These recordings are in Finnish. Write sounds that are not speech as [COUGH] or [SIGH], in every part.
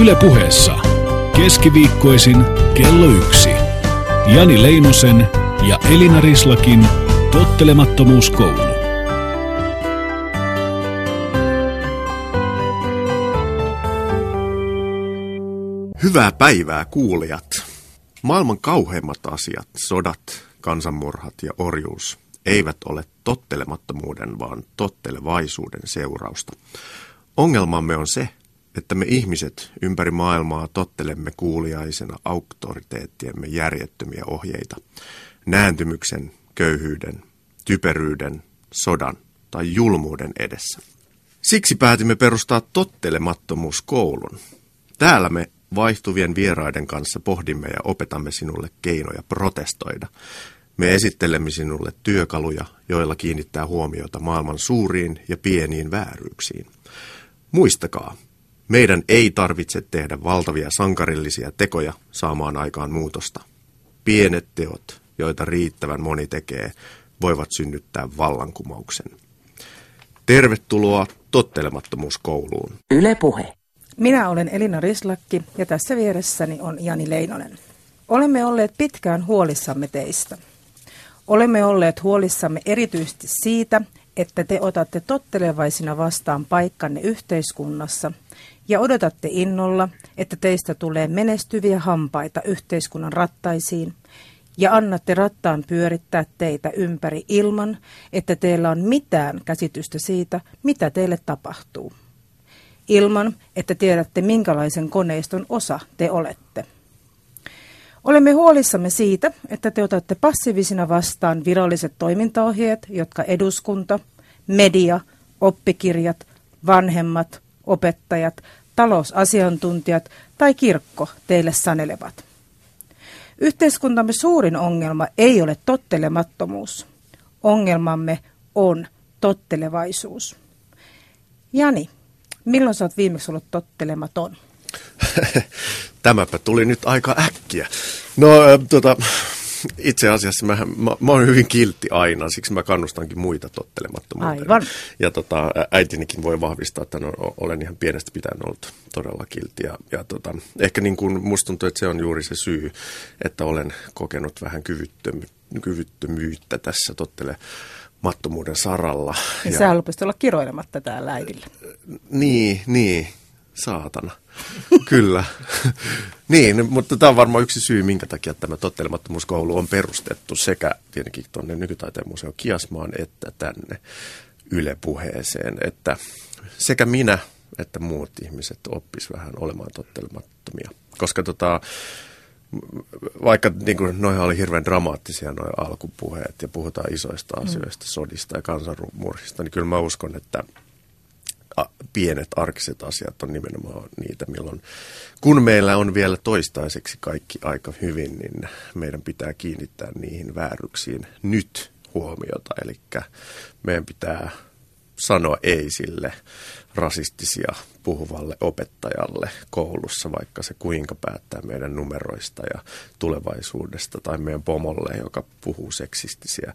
Ylepuheessa keskiviikkoisin kello yksi. Jani Leinosen ja Elina Rislakin tottelemattomuuskoulu. Hyvää päivää kuulijat. Maailman kauheimmat asiat, sodat, kansanmurhat ja orjuus eivät ole tottelemattomuuden, vaan tottelevaisuuden seurausta. Ongelmamme on se, että me ihmiset ympäri maailmaa tottelemme kuuliaisena auktoriteettiemme järjettömiä ohjeita. Nääntymyksen, köyhyyden, typeryyden, sodan tai julmuuden edessä. Siksi päätimme perustaa tottelemattomuuskoulun. Täällä me vaihtuvien vieraiden kanssa pohdimme ja opetamme sinulle keinoja protestoida. Me esittelemme sinulle työkaluja, joilla kiinnittää huomiota maailman suuriin ja pieniin vääryyksiin. Muistakaa, meidän ei tarvitse tehdä valtavia sankarillisia tekoja saamaan aikaan muutosta. Pienet teot, joita riittävän moni tekee, voivat synnyttää vallankumouksen. Tervetuloa tottelemattomuuskouluun. Yle Puhe. Minä olen Elina Rislakki ja tässä vieressäni on Jani Leinonen. Olemme olleet pitkään huolissamme teistä. Olemme olleet huolissamme erityisesti siitä, että te otatte tottelevaisina vastaan paikkanne yhteiskunnassa ja odotatte innolla, että teistä tulee menestyviä hampaita yhteiskunnan rattaisiin ja annatte rattaan pyörittää teitä ympäri ilman, että teillä on mitään käsitystä siitä, mitä teille tapahtuu. Ilman, että tiedätte, minkälaisen koneiston osa te olette. Olemme huolissamme siitä, että te otatte passiivisina vastaan viralliset toimintaohjeet, jotka eduskunta, media, oppikirjat, vanhemmat, opettajat, talousasiantuntijat tai kirkko teille sanelevat. Yhteiskuntamme suurin ongelma ei ole tottelemattomuus. Ongelmamme on tottelevaisuus. Jani, milloin sä oot viimeksi ollut tottelematon? [LAUGHS] Tämäpä tuli nyt aika äkkiä. No, tota, itse asiassa mä, mä, mä oon hyvin kiltti aina, siksi mä kannustankin muita tottelemattomuuteen. Aivan. Ja tota, äitinikin voi vahvistaa, että no, olen ihan pienestä pitäen ollut todella kiltti. Ja, ja tota, ehkä niin kuin musta tuntuu, että se on juuri se syy, että olen kokenut vähän kyvyttömy, kyvyttömyyttä tässä tottele mattomuuden saralla. Ja, ja sä haluaisit olla kiroilematta täällä äidille. Niin, niin saatana. Kyllä. [LAUGHS] niin, mutta tämä on varmaan yksi syy, minkä takia tämä tottelemattomuuskoulu on perustettu sekä tietenkin tuonne nykytaiteen museo Kiasmaan että tänne Yle puheeseen, että sekä minä että muut ihmiset oppis vähän olemaan tottelemattomia. Koska tota, vaikka niin kuin, noihin oli hirveän dramaattisia noin alkupuheet ja puhutaan isoista mm. asioista, mm. sodista ja kansanmurhista, niin kyllä mä uskon, että pienet arkiset asiat on nimenomaan niitä, milloin kun meillä on vielä toistaiseksi kaikki aika hyvin, niin meidän pitää kiinnittää niihin vääryksiin nyt huomiota. Eli meidän pitää sanoa ei sille rasistisia puhuvalle opettajalle koulussa, vaikka se kuinka päättää meidän numeroista ja tulevaisuudesta, tai meidän pomolle, joka puhuu seksistisiä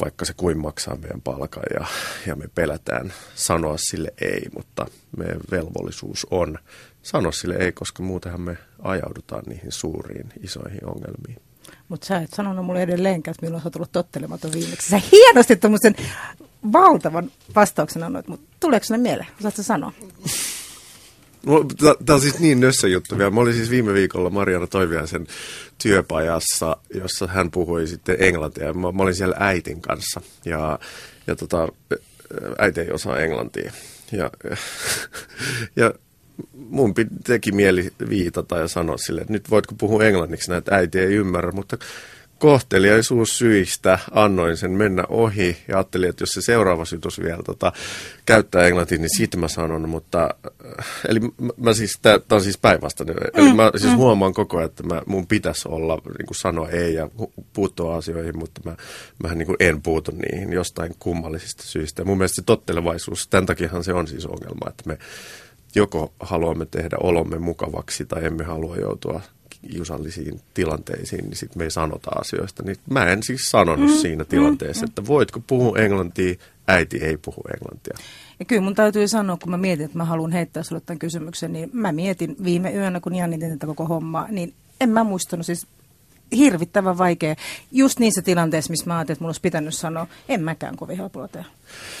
vaikka se kuin maksaa meidän palkan ja, ja me pelätään sanoa sille ei, mutta meidän velvollisuus on sanoa sille ei, koska muutenhan me ajaudutaan niihin suuriin, isoihin ongelmiin. Mutta sä et sanonut mulle edelleenkään, että milloin sä oot tullut tottelematon viimeksi. Sä hienosti tuommoisen valtavan vastauksen annoit, mutta tuleeko sinne mieleen? Osaatko sanoa? Tämä on siis niin nössö juttu vielä. Mä olin siis viime viikolla Mariana Toiviaisen työpajassa, jossa hän puhui sitten englantia. Mä, mä olin siellä äitin kanssa ja, ja tota, äiti ei osaa englantia. Ja, [LAUGHS] ja mun teki mieli viitata ja sanoa sille, että nyt voitko puhua englanniksi, näitä äiti ei ymmärrä, mutta kohteliaisuussyistä annoin sen mennä ohi ja ajattelin, että jos se seuraava sytys vielä tota, käyttää englantia, niin siitä mä sanon, mutta äh, eli mä siis, tämä on siis päinvastainen, mm, eli mä siis mm. huomaan koko ajan, että mä, mun pitäisi olla, niin kuin sanoa ei ja puuttua asioihin, mutta mä, mä niin kuin en puutu niihin jostain kummallisista syistä. Ja mun mielestä se tottelevaisuus, tämän takiahan se on siis ongelma, että me joko haluamme tehdä olomme mukavaksi tai emme halua joutua kiusallisiin tilanteisiin, niin sitten me ei sanota asioista. Niin mä en siis sanonut mm, siinä tilanteessa, mm, että voitko puhua englantia, äiti ei puhu englantia. Ja kyllä mun täytyy sanoa, kun mä mietin, että mä haluan heittää sulle tämän kysymyksen, niin mä mietin viime yönä, kun Janni tätä koko hommaa, niin en mä muistanut siis hirvittävän vaikea. Just niissä tilanteissa, missä mä ajattelin, että mulla olisi pitänyt sanoa, en mäkään kovin helpolla tehdä.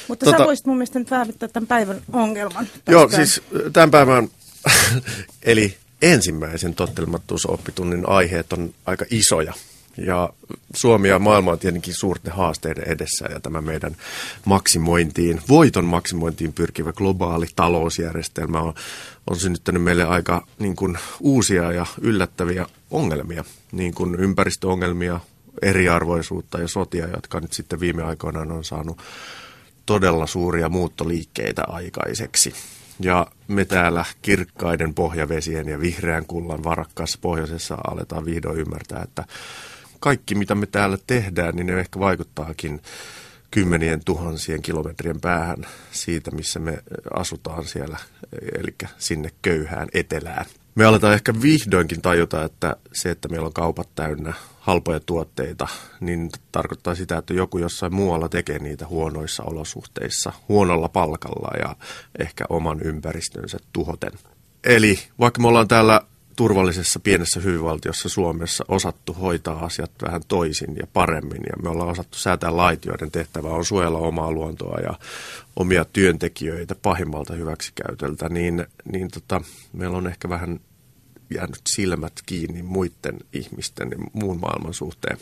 Mutta tota, sä voisit mun mielestä nyt väävittää tämän päivän ongelman. Joo, siis tämän päivän, [LAUGHS] eli ensimmäisen tottelemattomuusoppitunnin aiheet on aika isoja. Ja Suomi ja maailma on tietenkin suurten haasteiden edessä ja tämä meidän maksimointiin, voiton maksimointiin pyrkivä globaali talousjärjestelmä on, on synnyttänyt meille aika niin kuin, uusia ja yllättäviä ongelmia, niin kuin ympäristöongelmia, eriarvoisuutta ja sotia, jotka nyt sitten viime aikoina on saanut todella suuria muuttoliikkeitä aikaiseksi. Ja me täällä kirkkaiden pohjavesien ja vihreän kullan varakkaassa pohjoisessa aletaan vihdoin ymmärtää, että kaikki mitä me täällä tehdään, niin ne ehkä vaikuttaakin kymmenien tuhansien kilometrien päähän siitä, missä me asutaan siellä, eli sinne köyhään etelään. Me aletaan ehkä vihdoinkin tajuta, että se, että meillä on kaupat täynnä halpoja tuotteita, niin tarkoittaa sitä, että joku jossain muualla tekee niitä huonoissa olosuhteissa, huonolla palkalla ja ehkä oman ympäristönsä tuhoten. Eli vaikka me ollaan täällä turvallisessa pienessä hyvinvaltiossa Suomessa osattu hoitaa asiat vähän toisin ja paremmin. Ja me ollaan osattu säätää lait, joiden tehtävä on suojella omaa luontoa ja omia työntekijöitä pahimmalta hyväksikäytöltä, niin, niin tota, meillä on ehkä vähän jäänyt silmät kiinni muiden ihmisten ja muun maailman suhteen.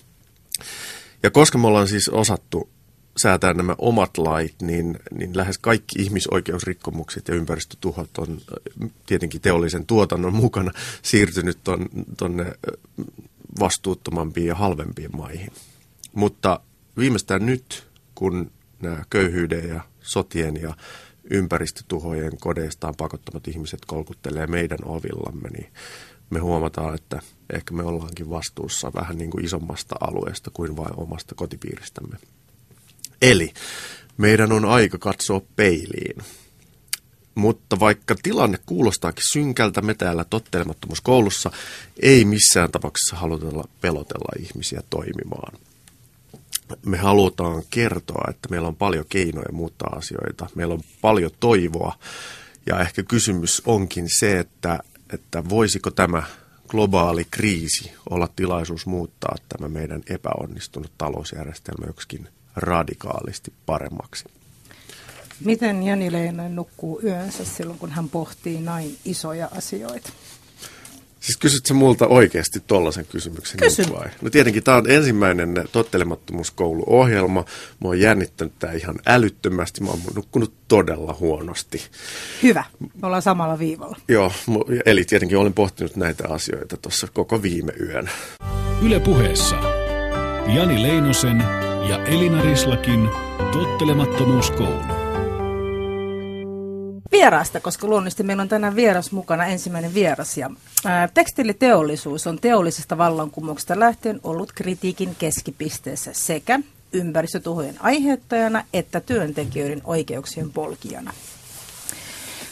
Ja koska me ollaan siis osattu säätää nämä omat lait, niin, niin lähes kaikki ihmisoikeusrikkomukset ja ympäristötuhot on äh, tietenkin teollisen tuotannon mukana siirtynyt tuonne äh, vastuuttomampiin ja halvempiin maihin. Mutta viimeistään nyt, kun nämä köyhyyden ja sotien ja ympäristötuhojen kodeistaan pakottamat ihmiset kolkuttelee meidän ovillamme, niin me huomataan, että ehkä me ollaankin vastuussa vähän niin kuin isommasta alueesta kuin vain omasta kotipiiristämme. Eli meidän on aika katsoa peiliin. Mutta vaikka tilanne kuulostaakin synkältä, me täällä tottelemattomuuskoulussa ei missään tapauksessa halutella pelotella ihmisiä toimimaan. Me halutaan kertoa, että meillä on paljon keinoja muuttaa asioita, meillä on paljon toivoa ja ehkä kysymys onkin se, että, että voisiko tämä globaali kriisi olla tilaisuus muuttaa tämä meidän epäonnistunut talousjärjestelmä joksikin radikaalisti paremmaksi. Miten Jani Leinonen nukkuu yönsä silloin, kun hän pohtii näin isoja asioita? Siis kysyt sä multa oikeasti tollaisen kysymyksen Kysyn. vai? No tietenkin tämä on ensimmäinen tottelemattomuuskouluohjelma. Mä oon jännittänyt tämä ihan älyttömästi. Mä oon nukkunut todella huonosti. Hyvä, me ollaan samalla viivalla. Joo, eli tietenkin olen pohtinut näitä asioita tuossa koko viime yön. Yle puheessa Jani Leinosen ja Elina Rislakin tottelemattomuuskoulu. Vieraasta, koska luonnollisesti meillä on tänään vieras mukana, ensimmäinen vieras. Ja, ää, tekstiiliteollisuus on teollisesta vallankumouksesta lähtien ollut kritiikin keskipisteessä sekä ympäristötuhojen aiheuttajana että työntekijöiden oikeuksien polkijana.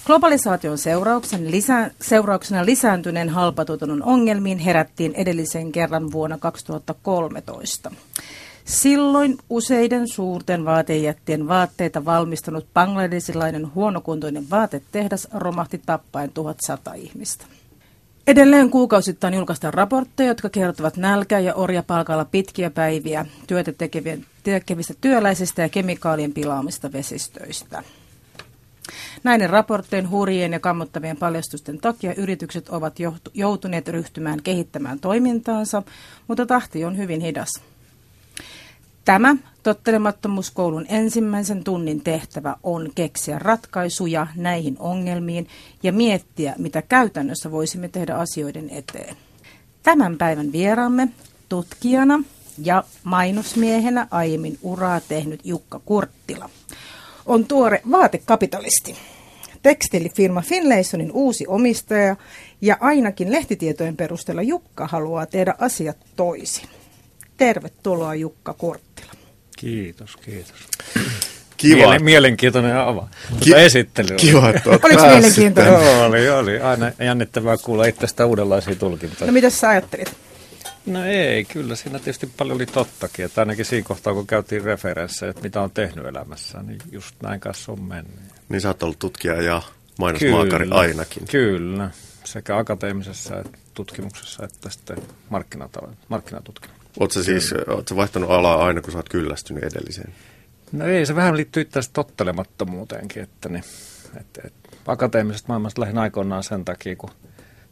Globalisaation seurauksen lisä, seurauksena lisääntyneen halpatuotannon ongelmiin herättiin edellisen kerran vuonna 2013. Silloin useiden suurten vaatejättien vaatteita valmistanut bangladesilainen huonokuntoinen vaatetehdas romahti tappaen 1100 ihmistä. Edelleen kuukausittain julkaistaan raportteja, jotka kertovat nälkää ja orjapalkalla pitkiä päiviä työtä tekevistä työläisistä ja kemikaalien pilaamista vesistöistä. Näiden raporttien hurjien ja kammottavien paljastusten takia yritykset ovat joutuneet ryhtymään kehittämään toimintaansa, mutta tahti on hyvin hidas. Tämä tottelemattomuuskoulun ensimmäisen tunnin tehtävä on keksiä ratkaisuja näihin ongelmiin ja miettiä, mitä käytännössä voisimme tehdä asioiden eteen. Tämän päivän vieraamme tutkijana ja mainosmiehenä aiemmin uraa tehnyt Jukka Kurttila on tuore vaatekapitalisti. Tekstiilifirma Finlaysonin uusi omistaja ja ainakin lehtitietojen perusteella Jukka haluaa tehdä asiat toisin. Tervetuloa Jukka Korttila. Kiitos, kiitos. Kiva. Mielen, mielenkiintoinen ava. Ki- esittely. Kiva, että Oliko mielenkiintoinen? Joo, oli, oli. Aina jännittävää kuulla itsestä uudenlaisia tulkintoja. No mitä sä ajattelit? No ei, kyllä siinä tietysti paljon oli tottakin. Että ainakin siinä kohtaa, kun käytiin referenssejä, että mitä on tehnyt elämässä, niin just näin kanssa on mennyt. Niin sä oot ollut tutkija ja mainosmaakari Kyllä, ainakin. Kyllä, sekä akateemisessa että tutkimuksessa että sitten markkinatutkimuksessa. Sä siis oot vaihtanut alaa aina, kun sä oot kyllästynyt edelliseen? No ei, se vähän liittyy tästä tottelemattomuuteenkin, että, niin, että, että akateemisesta maailmasta lähdin aikoinaan sen takia, kun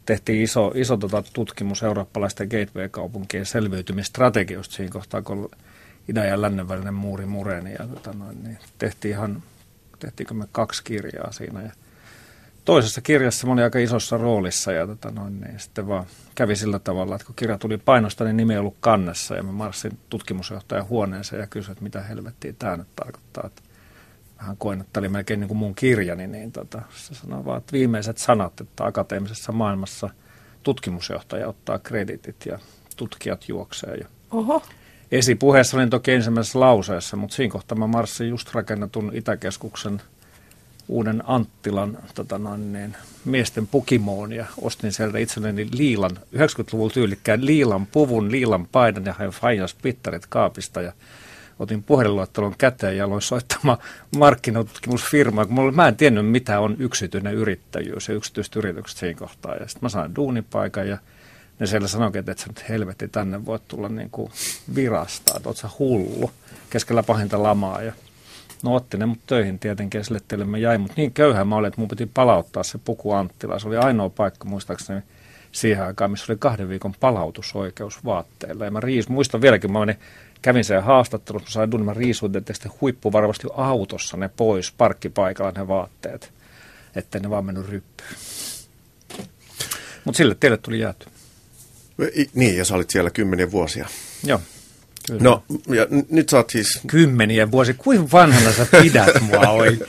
tehtiin iso, iso tota, tutkimus eurooppalaisten gateway-kaupunkien selviytymistrategioista siinä kohtaa, kun idän ja lännen välinen muuri mureni. Ja, tota, noin, niin tehtiin ihan, tehtiinkö me kaksi kirjaa siinä. Ja toisessa kirjassa mä olin aika isossa roolissa ja tota, noin, niin sitten vaan kävi sillä tavalla, että kun kirja tuli painosta, niin nimi ei ollut kannessa ja mä marssin tutkimusjohtajan huoneeseen ja kysyin, että mitä helvettiä tämä nyt tarkoittaa. Että vähän koin, että oli melkein niin kuin mun kirjani, niin tota, se sanoi vaan, että viimeiset sanat, että akateemisessa maailmassa tutkimusjohtaja ottaa kreditit ja tutkijat juoksee. Ja Oho. esipuheessa olin toki ensimmäisessä lauseessa, mutta siinä kohtaa mä marssin just rakennetun Itäkeskuksen uuden Anttilan tota noin, niin, miesten pukimoon ja ostin sieltä itselleni liilan, 90-luvun tyylikkään liilan puvun, liilan paidan ja hain Fajan spittarit kaapista ja otin puhelinluettelon käteen ja aloin soittamaan markkinatutkimusfirmaa, kun mulla, mä en tiennyt mitä on yksityinen yrittäjyys ja yksityiset yritykset siinä kohtaa. Ja sitten mä sain duunipaikan ja ne siellä sanoikin, että et sä nyt helvetti tänne voit tulla niin kuin virasta, että oot sä hullu keskellä pahinta lamaa. Ja no otti ne mut töihin tietenkin ja sille teille mä jäin, mutta niin köyhä mä olin, että mun piti palauttaa se puku Anttila. Se oli ainoa paikka muistaakseni siihen aikaan, missä oli kahden viikon palautusoikeus vaatteilla. Ja mä riis, muistan vieläkin, mä menin, kävin sen haastattelussa, mä sain duunin, mä riisuin sitten huippuvarmasti autossa ne pois parkkipaikalla ne vaatteet, ettei ne vaan mennyt ryppyyn. Mutta sille teille tuli jääty. Niin, ja sä olit siellä kymmeniä vuosia. Joo. Kyllä. No, ja n- nyt sä oot siis... Kymmeniä vuosia. Kuinka vanhana sä pidät mua oi?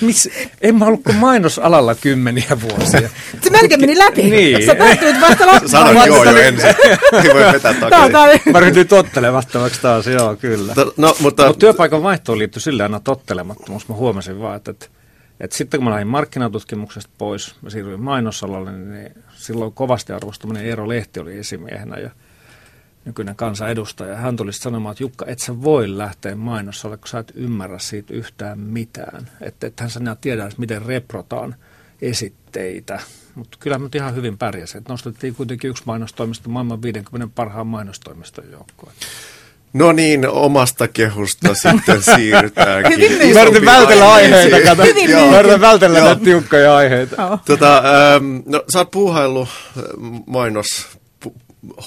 Miss, en mä ollut kuin mainosalalla kymmeniä vuosia. Se melkein meni läpi. Niin. Sä päätyit vasta loppuun. Sanoit joo jo ensin. Ei [LAUGHS] voi vetää takaisin. tää- Mä ryhdyin tottelemattomaksi taas, joo, kyllä. To- No, mutta... Mutta työpaikan vaihtoon liittyi sille aina tottelemattomuus. Mä huomasin vaan, että, että, että sitten kun mä lähdin markkinatutkimuksesta pois, mä siirryin mainosalalle, niin silloin kovasti arvostaminen Eero Lehti oli esimiehenä ja nykyinen kansanedustaja. Hän tuli sanomaan, että Jukka, et sä voi lähteä mainosalle, kun sä et ymmärrä siitä yhtään mitään. Että et hän sanoo tiedä, miten reprotaan esitteitä. Mutta kyllä mä nyt ihan hyvin pärjäsin. Et nostettiin kuitenkin yksi mainostoimisto maailman 50 parhaan mainostoimiston joukkoon. No niin, omasta kehusta [LAUGHS] sitten siirrytäänkin. Hyvin. Mä yritin vältellä aiheita, kato. Mä yritin vältellä näitä tiukkoja aiheita. Tota, ähm, no, sä oot puuhaillut äh, mainos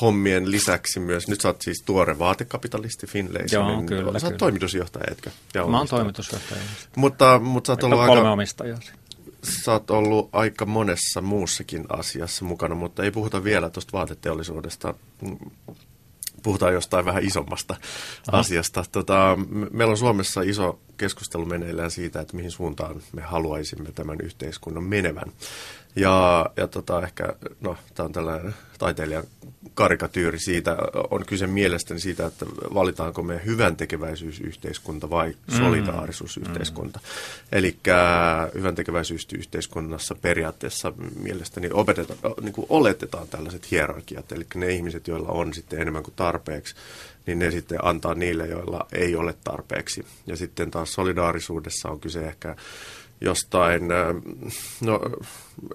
hommien lisäksi myös. Nyt sä oot siis tuore vaatekapitalisti Finlaysonin. Joo, kyllä, Sä oot kyllä. toimitusjohtaja, etkö? Ja Mä oon toimitusjohtaja. Mutta, mutta sä, oot ollut kolme aika, omistajaa. sä oot ollut aika monessa muussakin asiassa mukana, mutta ei puhuta vielä tuosta vaateteollisuudesta. Puhutaan jostain vähän isommasta Aha. asiasta. Tota, me- meillä on Suomessa iso keskustelu meneillään siitä, että mihin suuntaan me haluaisimme tämän yhteiskunnan menevän. Ja, ja tota, ehkä, no, tämä on tällainen taiteilijan karikatyyri siitä, on kyse mielestäni siitä, että valitaanko me hyvän tekeväisyysyhteiskunta vai solidaarisuusyhteiskunta. Mm. Eli hyvän tekeväisyysyhteiskunnassa periaatteessa mielestäni opetetaan, niin kuin oletetaan tällaiset hierarkiat, eli ne ihmiset, joilla on sitten enemmän kuin tarpeeksi, niin ne sitten antaa niille, joilla ei ole tarpeeksi. Ja sitten taas solidaarisuudessa on kyse ehkä jostain, no,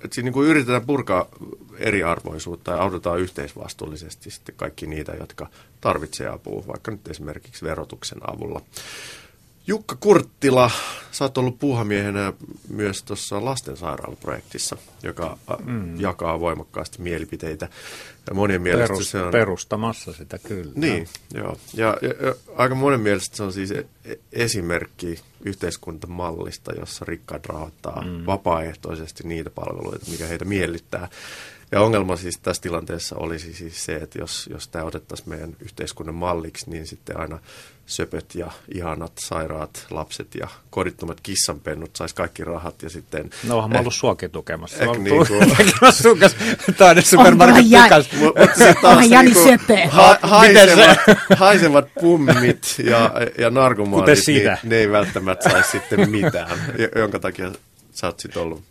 että siinä niin yritetään purkaa eriarvoisuutta ja autetaan yhteisvastuullisesti sitten kaikki niitä, jotka tarvitsevat apua, vaikka nyt esimerkiksi verotuksen avulla. Jukka Kurttila, sä oot ollut puuhamiehenä myös tuossa lastensairaalaprojektissa, joka mm. jakaa voimakkaasti mielipiteitä. Ja monien mielestä se on... Perustamassa sitä kyllä. Niin, joo. Ja, ja, ja aika monen mielestä se on siis e- e- esimerkki yhteiskuntamallista, jossa rikkaat rahoittaa mm. vapaaehtoisesti niitä palveluita, mikä heitä miellyttää. Ja ongelma siis tässä tilanteessa olisi siis se, että jos, jos tämä otettaisiin meidän yhteiskunnan malliksi, niin sitten aina söpöt ja ihanat sairaat lapset ja kodittomat kissanpennut sais kaikki rahat ja sitten... No onhan mä ollut suakin tukemassa. Oon niin kuin- Onkohan supermarket Jani- tukas. Onhan Jani niinku söpö. haisevat, haisevat pummit ja, ja narkomaanit, niin ne ei välttämättä saisi sitten mitään, [LAUGHS] jo- jonka takia sä oot sitten ollut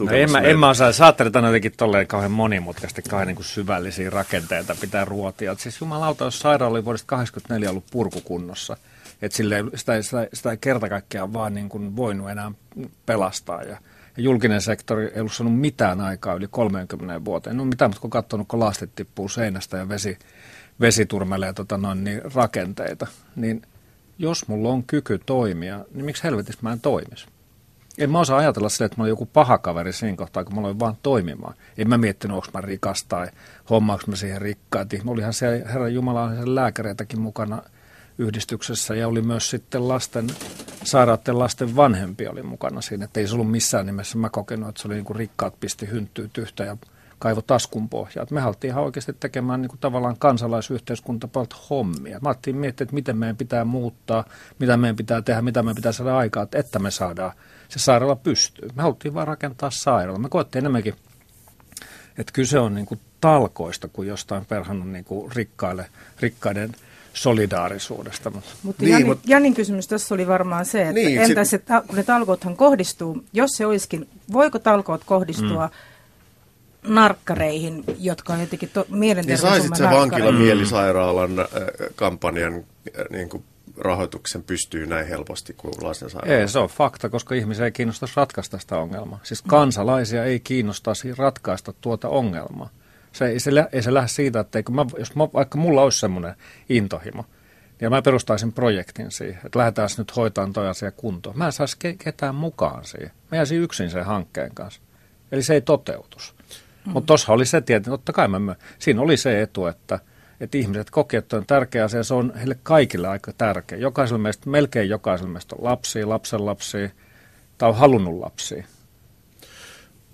No en mä, en mä osaa, sä ajattelet aina jotenkin tolleen kauhean monimutkaisesti, kauhean niin kuin syvällisiä rakenteita pitää ruotia. Et siis jumalauta, jos sairaala oli vuodesta 1984 ollut purkukunnossa, että sitä, sitä, sitä ei kerta kaikkiaan vaan niin kuin voinut enää pelastaa. Ja, ja julkinen sektori ei ollut saanut mitään aikaa yli 30 vuoteen. No mitään, mutta kun katsonut, kun lastit tippuu seinästä ja vesi, vesi turmelee tota noin, niin rakenteita, niin jos mulla on kyky toimia, niin miksi helvetissä mä en toimisi? En mä osaa ajatella sille, että mulla on joku paha kaveri siinä kohtaa, kun mä aloin vaan toimimaan. En mä miettinyt, onko mä rikas tai hommaaks mä siihen rikkaati. Olihan siellä Herran Jumala lääkäreitäkin mukana yhdistyksessä ja oli myös sitten lasten, sairaatten lasten vanhempi oli mukana siinä. Että ei se ollut missään nimessä mä kokenut, että se oli niin kuin rikkaat pisti hynttyy tyhtä ja kaivo taskun pohjaa. Me haluttiin ihan oikeasti tekemään niin kuin tavallaan kansalaisyhteiskuntapuolta hommia. Mä ajattelin miettiä, että miten meidän pitää muuttaa, mitä meidän pitää tehdä, mitä meidän pitää saada aikaa, että me saadaan se sairaala pystyy. Me haluttiin vaan rakentaa sairaala. Me koettiin enemmänkin, että kyse on niin kuin talkoista kuin jostain perhanan niin kuin rikkaille, rikkaiden solidaarisuudesta. Mutta niin, Janin, mutta Janin kysymys tässä oli varmaan se, että niin, entäs, sit... kun ne talkoothan kohdistuu, jos se olisikin, voiko talkoot kohdistua mm. narkkareihin, jotka on jotenkin to, mielenterveysongelma Niin saisit se vankilan mielisairaalan äh, kampanjan äh, niin kuin rahoituksen pystyy näin helposti kuin lastensairaala. Ei, se on fakta, koska ihmisiä ei kiinnostaisi ratkaista sitä ongelmaa. Siis kansalaisia ei kiinnostaisi ratkaista tuota ongelmaa. Se ei se, ei se lähde siitä, että mä, jos mä, vaikka mulla olisi semmoinen intohimo, ja mä perustaisin projektin siihen, että lähdetään nyt hoitamaan toi asia kuntoon. Mä en saisi ketään mukaan siihen. Mä jäisin yksin sen hankkeen kanssa. Eli se ei toteutus. Mm. Mutta tuossa oli se tietenkin, totta kai mä, siinä oli se etu, että – että ihmiset kokee, että on tärkeä asia, se on heille kaikille aika tärkeä. Jokaisella meistä, melkein jokaisella meistä on lapsia, lapsenlapsia tai on halunnut lapsia.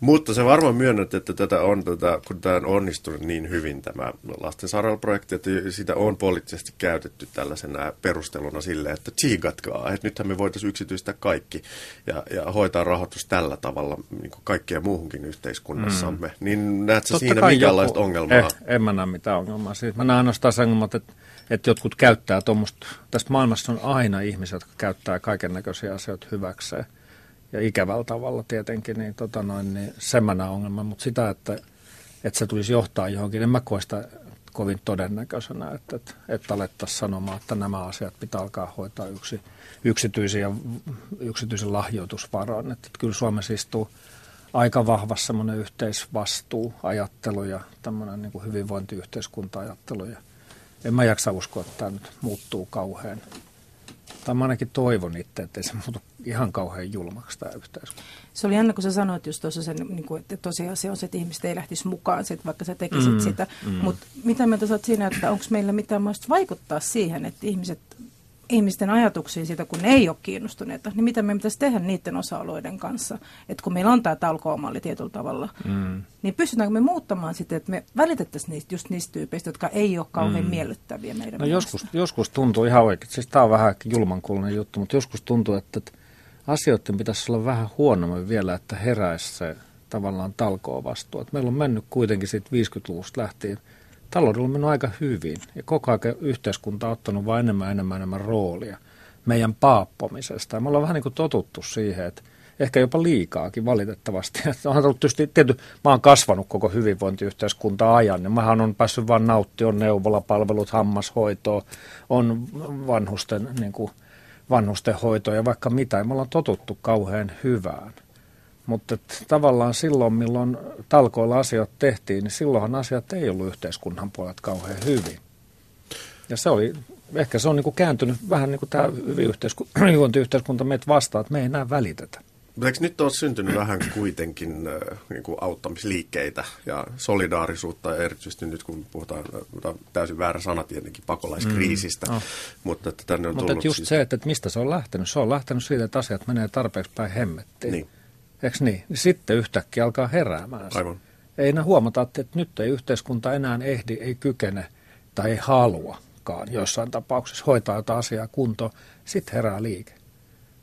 Mutta se varmaan myönnät, että tätä on, tätä, kun tämä on onnistunut niin hyvin tämä lastensairaalaprojekti, että sitä on poliittisesti käytetty tällaisena perusteluna sille, että tsiigatkaa, että nythän me voitaisiin yksityistä kaikki ja, ja hoitaa rahoitus tällä tavalla niin kuin kaikkea muuhunkin yhteiskunnassamme. Mm. Niin näet sä siinä minkälaista joku, ongelmaa? Eh, en mä näe mitään ongelmaa. Siitä. Mä näen ainoastaan sen ongelmat, että, että jotkut käyttää tuommoista, tässä maailmassa on aina ihmisiä, jotka käyttää kaiken näköisiä asioita hyväkseen ja ikävällä tavalla tietenkin, niin, tota noin, niin semmoinen ongelma, mutta sitä, että, että se tulisi johtaa johonkin, en mä koe sitä kovin todennäköisenä, että, että, että alettaisiin sanomaan, että nämä asiat pitää alkaa hoitaa yksi, yksityisen, ja, yksityisen lahjoitusvaroin. Että, että kyllä Suomessa istuu aika vahvassa semmoinen yhteisvastuuajattelu ja tämmöinen niin hyvinvointiyhteiskunta-ajattelu. Ja en mä jaksa uskoa, että tämä nyt muuttuu kauhean tai mä ainakin toivon itse, että se muutu ihan kauhean julmaksi tämä yhteiskunta. Se oli jännä, kun sä sanoit just tuossa sen, niin kuin, että tosiasia on se, että ihmiset ei lähtisi mukaan, sit, vaikka sä tekisit mm, sitä. Mm. Mutta mitä mieltä sä oot siinä, että onko meillä mitään mahdollista vaikuttaa siihen, että ihmiset ihmisten ajatuksiin siitä, kun ne ei ole kiinnostuneita, niin mitä me pitäisi tehdä niiden osa-alueiden kanssa? Että kun meillä on tämä talkoomalli tietyllä tavalla, mm. niin pystytäänkö me muuttamaan sitä, että me välitettäisiin niistä, just niistä tyypeistä, jotka ei ole kauhean mm. miellyttäviä meidän No joskus, joskus tuntuu ihan oikein, siis tämä on vähän julmankuulunen juttu, mutta joskus tuntuu, että, että asioiden pitäisi olla vähän huonommin vielä, että heräisi se tavallaan talkoo vastuu. Meillä on mennyt kuitenkin siitä 50-luvusta lähtien – taloudella on mennyt aika hyvin ja koko ajan yhteiskunta on ottanut vain enemmän enemmän enemmän roolia meidän paappomisesta. Ja me ollaan vähän niin kuin totuttu siihen, että ehkä jopa liikaakin valitettavasti. [LAUGHS] Onhan ollut tietysti, tietysti, mä oon kasvanut koko hyvinvointiyhteiskunta ajan, ja mähän on päässyt vaan nauttimaan neuvolapalvelut, hammashoitoa, on vanhusten, niin kuin, vanhusten hoitoa ja vaikka mitä. Ja me ollaan totuttu kauhean hyvään. Mutta tavallaan silloin, milloin talkoilla asiat tehtiin, niin silloinhan asiat ei ollut yhteiskunnan puolet kauhean hyvin. Ja se oli, ehkä se on niin kuin kääntynyt vähän niin kuin tämä hyvinvointiyhteiskunta meitä vastaan, että me ei enää välitetä. Mutta eikö nyt ole syntynyt vähän kuitenkin äh, niin kuin auttamisliikkeitä ja solidaarisuutta, erityisesti nyt kun puhutaan, täysin väärä sana tietenkin, pakolaiskriisistä. Mm, oh. Mutta että tänne on Mutta tullut just siis... se, että mistä se on lähtenyt. Se on lähtenyt siitä, että asiat menee tarpeeksi päin hemmettiin. Niin. Eikö niin? niin? Sitten yhtäkkiä alkaa heräämään. Aivan. Ei enää huomata, että nyt ei yhteiskunta enää ehdi, ei kykene tai ei haluakaan jossain tapauksessa hoitaa jotain asiaa kuntoon. Sitten herää liike.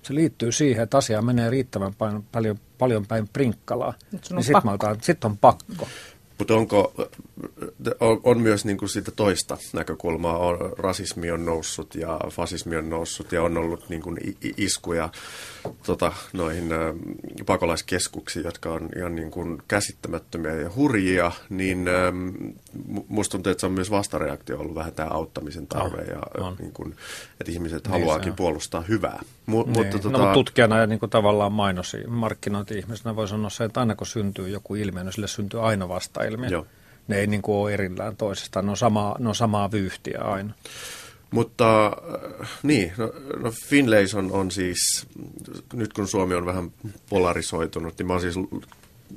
Se liittyy siihen, että asia menee riittävän paljon, paljon, paljon päin prinkkalaa. Niin sitten sit on pakko. Mutta onko on, on myös niin kuin siitä toista näkökulmaa. On, rasismi on noussut ja fasismi on noussut ja on ollut niin kuin iskuja tota, noihin ä, pakolaiskeskuksiin, jotka on ihan niin kuin käsittämättömiä ja hurjia, niin ä, musta tuntuu, että se on myös vastareaktio ollut vähän tämä auttamisen tarve on, ja on. Niin kuin, että ihmiset niin haluaakin puolustaa hyvää. Mu, niin. mutta, tota... no, tutkijana ja niin kuin tavallaan mainosi markkinointi-ihmisenä voi sanoa se, että aina kun syntyy joku ilmiö, niin sille syntyy aina vastailmiö. Joo ne ei niin kuin ole erillään toisestaan, ne on samaa, ne on samaa vyyhtiä aina. Mutta äh, niin, no, no Finlayson on siis, nyt kun Suomi on vähän polarisoitunut, niin mä oon siis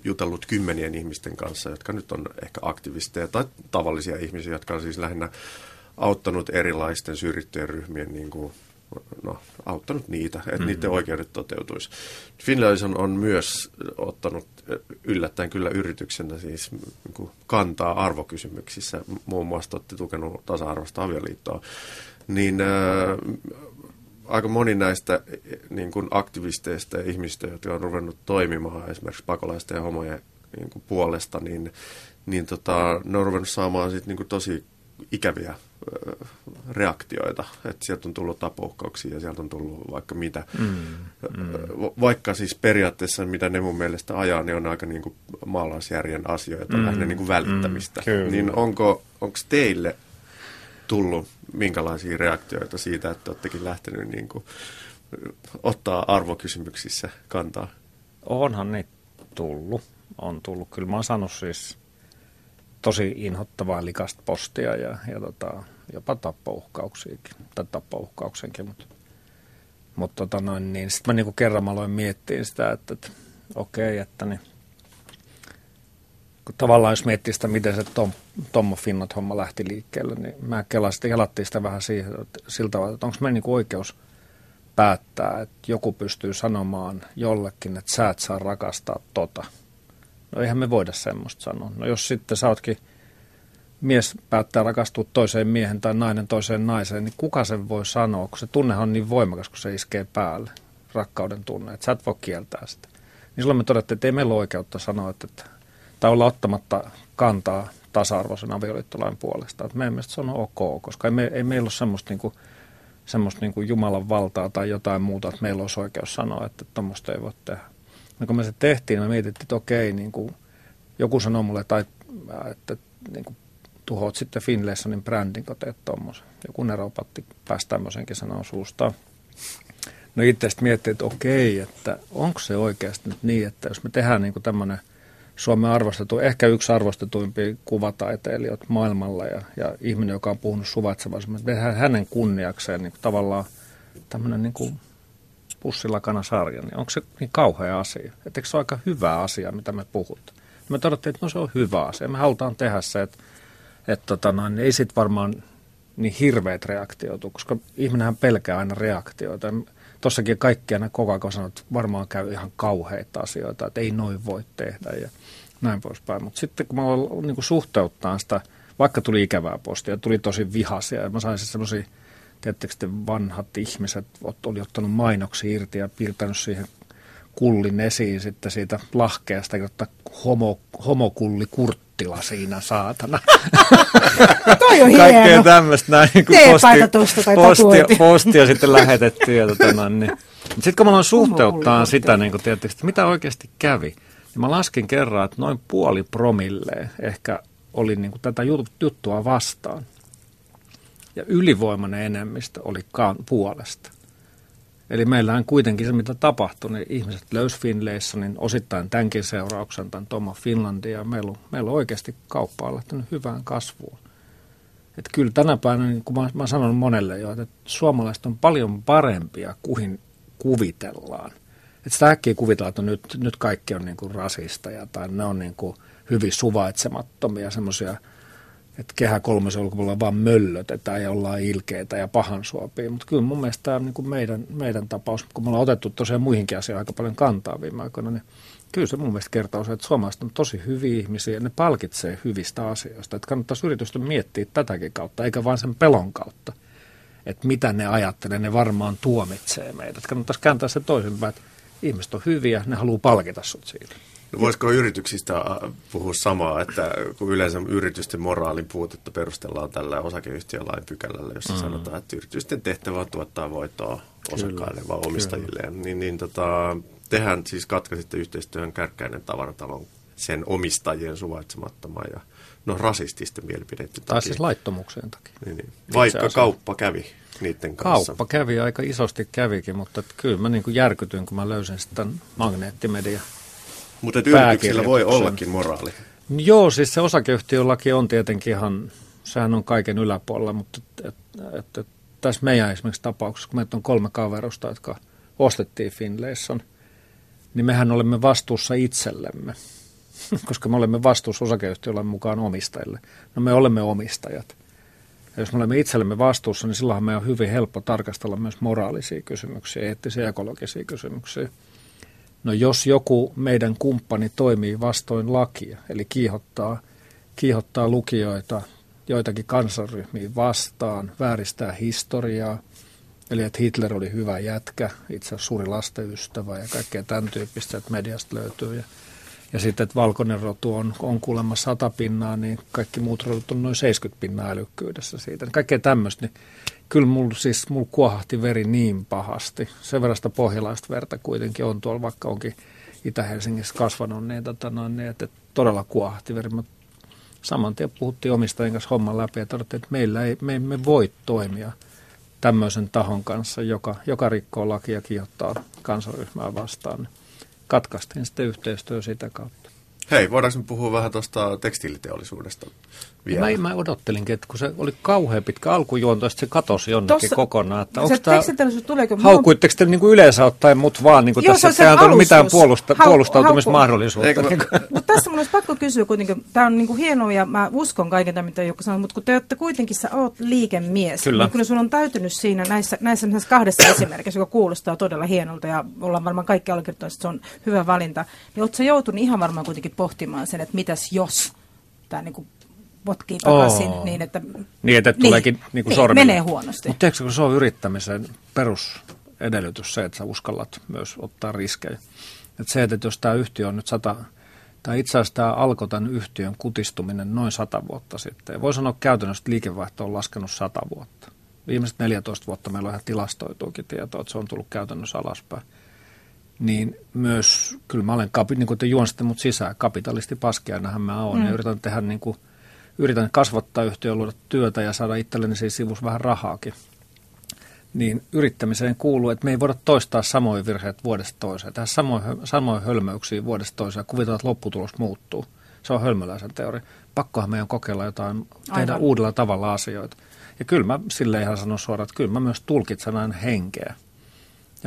jutellut kymmenien ihmisten kanssa, jotka nyt on ehkä aktivisteja tai tavallisia ihmisiä, jotka on siis lähinnä auttanut erilaisten syrjittyjen ryhmien niin kuin no, auttanut niitä, että mm-hmm. niiden oikeudet toteutuisi. Finlayson on myös ottanut yllättäen kyllä yrityksenä siis niin kantaa arvokysymyksissä, muun muassa olette tukenut tasa-arvoista avioliittoa, niin ää, aika moni näistä niin kuin aktivisteista ja ihmistä, jotka on ruvennut toimimaan esimerkiksi pakolaisten ja homojen niin kuin puolesta, niin, niin tota, ne on ruvennut saamaan sit, niin kuin tosi ikäviä reaktioita, että sieltä on tullut tapouhkauksia ja sieltä on tullut vaikka mitä. Mm, mm. Vaikka siis periaatteessa, mitä ne mun mielestä ajaa, niin on aika niin kuin maalaisjärjen asioita, mm, lähinnä niin kuin välittämistä. Mm, niin onko, onko teille tullut minkälaisia reaktioita siitä, että olettekin lähtenyt niin kuin ottaa arvokysymyksissä kantaa? Onhan niitä tullut. On tullut. Kyllä mä oon saanut siis tosi inhottavaa likasta postia ja, ja tota, jopa tappouhkauksiakin, tai tappouhkauksenkin, mutta, mutta tota noin, niin sitten mä niinku kerran mä aloin miettiä sitä, että, että okei, okay, että niin, kun tavallaan jos miettii sitä, miten se Tom, Tommo Finnot homma lähti liikkeelle, niin mä kelasin, kelattiin sitä vähän siihen, että siltä tavalla, että onko meidän niinku oikeus päättää, että joku pystyy sanomaan jollekin, että sä et saa rakastaa tota – No eihän me voida semmoista sanoa. No jos sitten sä ootkin, mies päättää rakastua toiseen miehen tai nainen toiseen naiseen, niin kuka sen voi sanoa, kun se tunnehan on niin voimakas, kun se iskee päälle, rakkauden tunne, että sä et voi kieltää sitä. Niin silloin me todettiin, että ei meillä ole oikeutta sanoa, että, että tai olla ottamatta kantaa tasa-arvoisen avioliittolain puolesta. Että meidän mielestä se on ok, koska ei, me, ei meillä ole semmoista, niin kuin, semmoista niin kuin Jumalan valtaa tai jotain muuta, että meillä olisi oikeus sanoa, että tuommoista ei voi tehdä. No kun me se tehtiin, me mietittiin, että okei, niin kuin joku sanoi mulle, tai, että niin kuin, tuhoat sitten Finlaysonin brändin, kun teet tuommoisen. Joku neropatti pääsi tämmöisenkin sanoa suustaan. No itse sitten miettii, että okei, että onko se oikeasti nyt niin, että jos me tehdään niin tämmöinen Suomen arvostettu, ehkä yksi arvostetuimpia kuvataiteilijoita maailmalla ja, ja ihminen, joka on puhunut suvaitsevaisesti, me tehdään hänen kunniakseen niin tavallaan tämmöinen niin kuin pussilakana-sarja, niin onko se niin kauhea asia? Että se ole aika hyvä asia, mitä me puhutaan? Me todettiin, että no se on hyvä asia. Me halutaan tehdä se, että, että tota noin, niin ei sitten varmaan niin hirveät reaktioitu, koska ihminenhän pelkää aina reaktioita. Tossakin kaikki aina koko ajan sanoo, että varmaan käy ihan kauheita asioita, että ei noin voi tehdä ja näin poispäin. Mutta sitten kun mä niin suhteuttaa sitä, vaikka tuli ikävää postia, tuli tosi vihaisia ja mä sain semmoisia Tiedättekö sitten vanhat ihmiset oli ottanut mainoksia irti ja piirtänyt siihen kullin esiin sitten siitä lahkeesta, jotta homo, homokulli Kurttila siinä saatana. [LAUGHS] Toi on Kaikkea tämmöistä näin niin kuin posti, postia, postia sitten lähetetty. Ja tota, niin. Sitten kun mä aloin suhteuttaa sitä, niin kuin, tietysti, että mitä oikeasti kävi, niin mä laskin kerran, että noin puoli promille ehkä oli niin kuin tätä juttua vastaan ja ylivoimainen enemmistö oli puolesta. Eli meillähän kuitenkin se, mitä tapahtui, niin ihmiset löysi Finlaysonin osittain tämänkin seurauksen, tämän Toma Finlandia, meillä on, meillä on oikeasti kauppa on lähtenyt hyvään kasvuun. Että kyllä tänä päivänä, niin kuin mä, mä sanon monelle jo, että suomalaiset on paljon parempia kuin kuvitellaan. Että sitä äkkiä kuvitellaan, että nyt, nyt kaikki on niin kuin rasisteja tai ne on niin kuin hyvin suvaitsemattomia, semmoisia – että kehä kolmosen ulkopuolella vaan möllötetään ja ollaan ilkeitä ja pahansuopia. Mutta kyllä mun mielestä tämä on niin kuin meidän, meidän tapaus, kun me ollaan otettu tosiaan muihinkin asioihin aika paljon kantaa viime aikoina, niin kyllä se mun mielestä kertoo se, että suomalaiset on tosi hyviä ihmisiä ja ne palkitsee hyvistä asioista. Että kannattaisi yritystä miettiä tätäkin kautta, eikä vain sen pelon kautta, että mitä ne ajattelee, ne varmaan tuomitsee meidät. Kannattaisi kääntää se toisinpäin, että ihmiset on hyviä, ne haluaa palkita sut siitä. Voisiko yrityksistä puhua samaa, että kun yleensä yritysten moraalin puutetta perustellaan tällä osakeyhtiölain pykälällä, jossa mm. sanotaan, että yritysten tehtävä on tuottaa voittoa osakkaille vai omistajille, Kyllä. niin, niin tota, tehän siis katkaisitte yhteistyön kärkkäinen tavaratalon sen omistajien suvaitsemattoman ja no rasististen mielipiteiden takia. Tai siis laittomuuksien takia. Niin, niin. Vaikka kauppa kävi niiden kanssa. Kauppa kävi, aika isosti kävikin, mutta kyllä mä niin kuin järkytyin, kun mä löysin sitten magneettimedia. Mutta yrityksillä voi ollakin moraali. Joo, siis se osakeyhtiölaki on tietenkin ihan, sehän on kaiken yläpuolella, mutta et, et, et, tässä meidän esimerkiksi tapauksessa, kun meitä on kolme kaverusta, jotka ostettiin Finlayson, niin mehän olemme vastuussa itsellemme, [LAUGHS] koska me olemme vastuussa osakeyhtiöllä mukaan omistajille. No me olemme omistajat. Ja jos me olemme itsellemme vastuussa, niin silloinhan meidän on hyvin helppo tarkastella myös moraalisia kysymyksiä, eettisiä ja ekologisia kysymyksiä. No jos joku meidän kumppani toimii vastoin lakia, eli kiihottaa, kiihottaa lukijoita joitakin kansanryhmiä vastaan, vääristää historiaa, eli että Hitler oli hyvä jätkä, itse asiassa suuri lasteystävä ja kaikkea tämän tyyppistä, että mediasta löytyy. Ja ja sitten, että valkoinen rotu on, on kuulemma 100 pinnaa, niin kaikki muut rodut on noin 70 pinnaa älykkyydessä siitä. Kaikkea tämmöistä, niin kyllä mulla siis mulla kuohahti veri niin pahasti. Sen verran sitä pohjalaista verta kuitenkin on tuolla, vaikka onkin Itä-Helsingissä kasvanut, niin, tota noin, niin että todella kuohahti veri. Mutta saman tien puhuttiin omistajien kanssa homman läpi ja todettiin, että meillä ei, me emme voi toimia tämmöisen tahon kanssa, joka, joka rikkoo lakia ja kiihottaa kansaryhmää vastaan katkaistiin sitten yhteistyö sitä kautta. Hei, voidaanko puhua vähän tuosta tekstiiliteollisuudesta vielä? Mä, mä odottelinkin, että kun se oli kauhean pitkä alkujuonto, se katosi jonnekin Tossa, kokonaan. Että onko tämä, tuleeko? Haukkuitteko te niin kuin yleensä ottaen mut vaan niin kuin Joo, tässä, että ei tullut mitään puolusta, hau, puolustautumismahdollisuutta. Niin [LAUGHS] mutta tässä mun olisi pakko kysyä kuitenkin, tämä on niin kuin hienoa ja mä uskon kaiken tämän, mitä Jukka sanoi, mutta kun te olette kuitenkin, sä oot liikemies. Kyllä. Niin kyllä sun on täytynyt siinä näissä, näissä kahdessa [COUGHS] esimerkissä, joka kuulostaa todella hienolta ja ollaan varmaan kaikki allekirjoittaneet, että se on hyvä valinta, niin oletko joutunut ihan varmaan kuitenkin pohtimaan sen, että mitäs jos tämä niin kuin potkii takaisin oh. niin, että, niin, että niin, tuleekin niin kuin niin, menee huonosti. Mutta tiedätkö, kun se on yrittämisen perusedellytys se, että sä uskallat myös ottaa riskejä. Että se, että jos tämä yhtiö on nyt sata, tai itse asiassa tämä alkoi tämän yhtiön kutistuminen noin sata vuotta sitten. Voi sanoa käytännössä, että liikevaihto on laskenut sata vuotta. Viimeiset 14 vuotta meillä on ihan tilastoituukin tietoa, että se on tullut käytännössä alaspäin niin myös, kyllä mä olen, niin kuin te juonsitte mut sisään, kapitalisti paskiainahan mä oon, mm. ja yritän tehdä niin kuin, yritän kasvattaa yhtiöä, luoda työtä ja saada itselleni siis sivus vähän rahaakin. Niin yrittämiseen kuuluu, että me ei voida toistaa samoja virheitä vuodesta toiseen, tehdä samoja, samoja hölmöyksiä vuodesta toiseen ja kuvitella, että lopputulos muuttuu. Se on hölmöläisen teoria. Pakkohan meidän kokeilla jotain, tehdä Aivan. uudella tavalla asioita. Ja kyllä mä sille ihan sanon suoraan, että kyllä mä myös tulkitsen aina henkeä.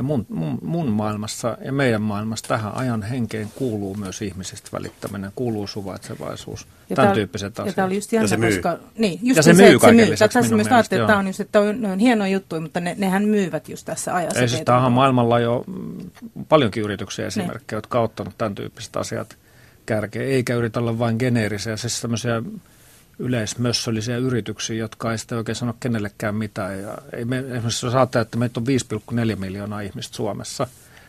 Ja mun, mun, mun maailmassa ja meidän maailmassa tähän ajan henkeen kuuluu myös ihmisistä välittäminen, kuuluu suvaitsevaisuus, ja tämän tyyppiset asiat. Ja tämä oli just jännä, ja se koska... Niin, just ja se, se myy kaiken se myy. lisäksi Tässä myös ajattelin, että tämä on, just, että on, ne on hienoja juttuja, mutta ne, nehän myyvät just tässä ajassa. Ei siis tämähän maailmalla jo paljonkin yrityksiä esimerkkejä, ne. jotka ovat ottaneet tämän tyyppiset asiat kärkeen, eikä yritä olla vain geneerisiä, siis tämmöisiä yleismössöllisiä yrityksiä, jotka ei sitten oikein sano kenellekään mitään. Ja ei me, esimerkiksi jos ajattelee, että meitä on 5,4 miljoonaa ihmistä Suomessa,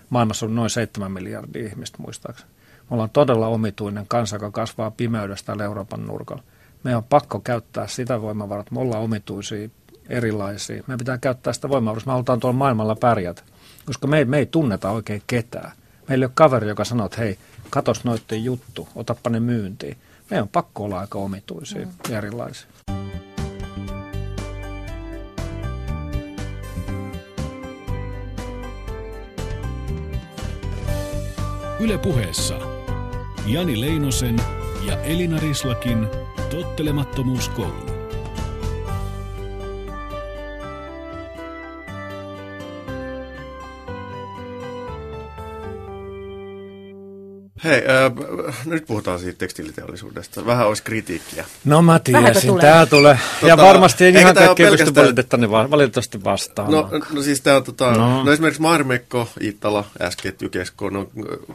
maailmassa on noin 7 miljardia ihmistä muistaakseni. Me ollaan todella omituinen kansa, joka kasvaa pimeydestä täällä Euroopan nurkalla. Meidän on pakko käyttää sitä voimavaraa, me ollaan omituisia, erilaisia. Meidän pitää käyttää sitä voimavaraa, me halutaan tuolla maailmalla pärjätä, koska me ei, me ei tunneta oikein ketään. Meillä ei ole kaveri, joka sanoo, että hei, katos noitten juttu, otappa ne myyntiin meidän on pakko olla aika omituisia mm. ja erilaisia. Yle puheessa Jani Leinosen ja Elina Rislakin tottelemattomuuskoulu. Hei, äh, nyt puhutaan siitä tekstiiliteollisuudesta. Vähän olisi kritiikkiä. No mä tiesin, tämä tulee. Tota, ja varmasti ei ihan kaikkea pysty valitettavasti, valitettavasti vastaan. No, no siis tämä tota, no. no esimerkiksi Marmekko, Ittala, äsken Tykesko, no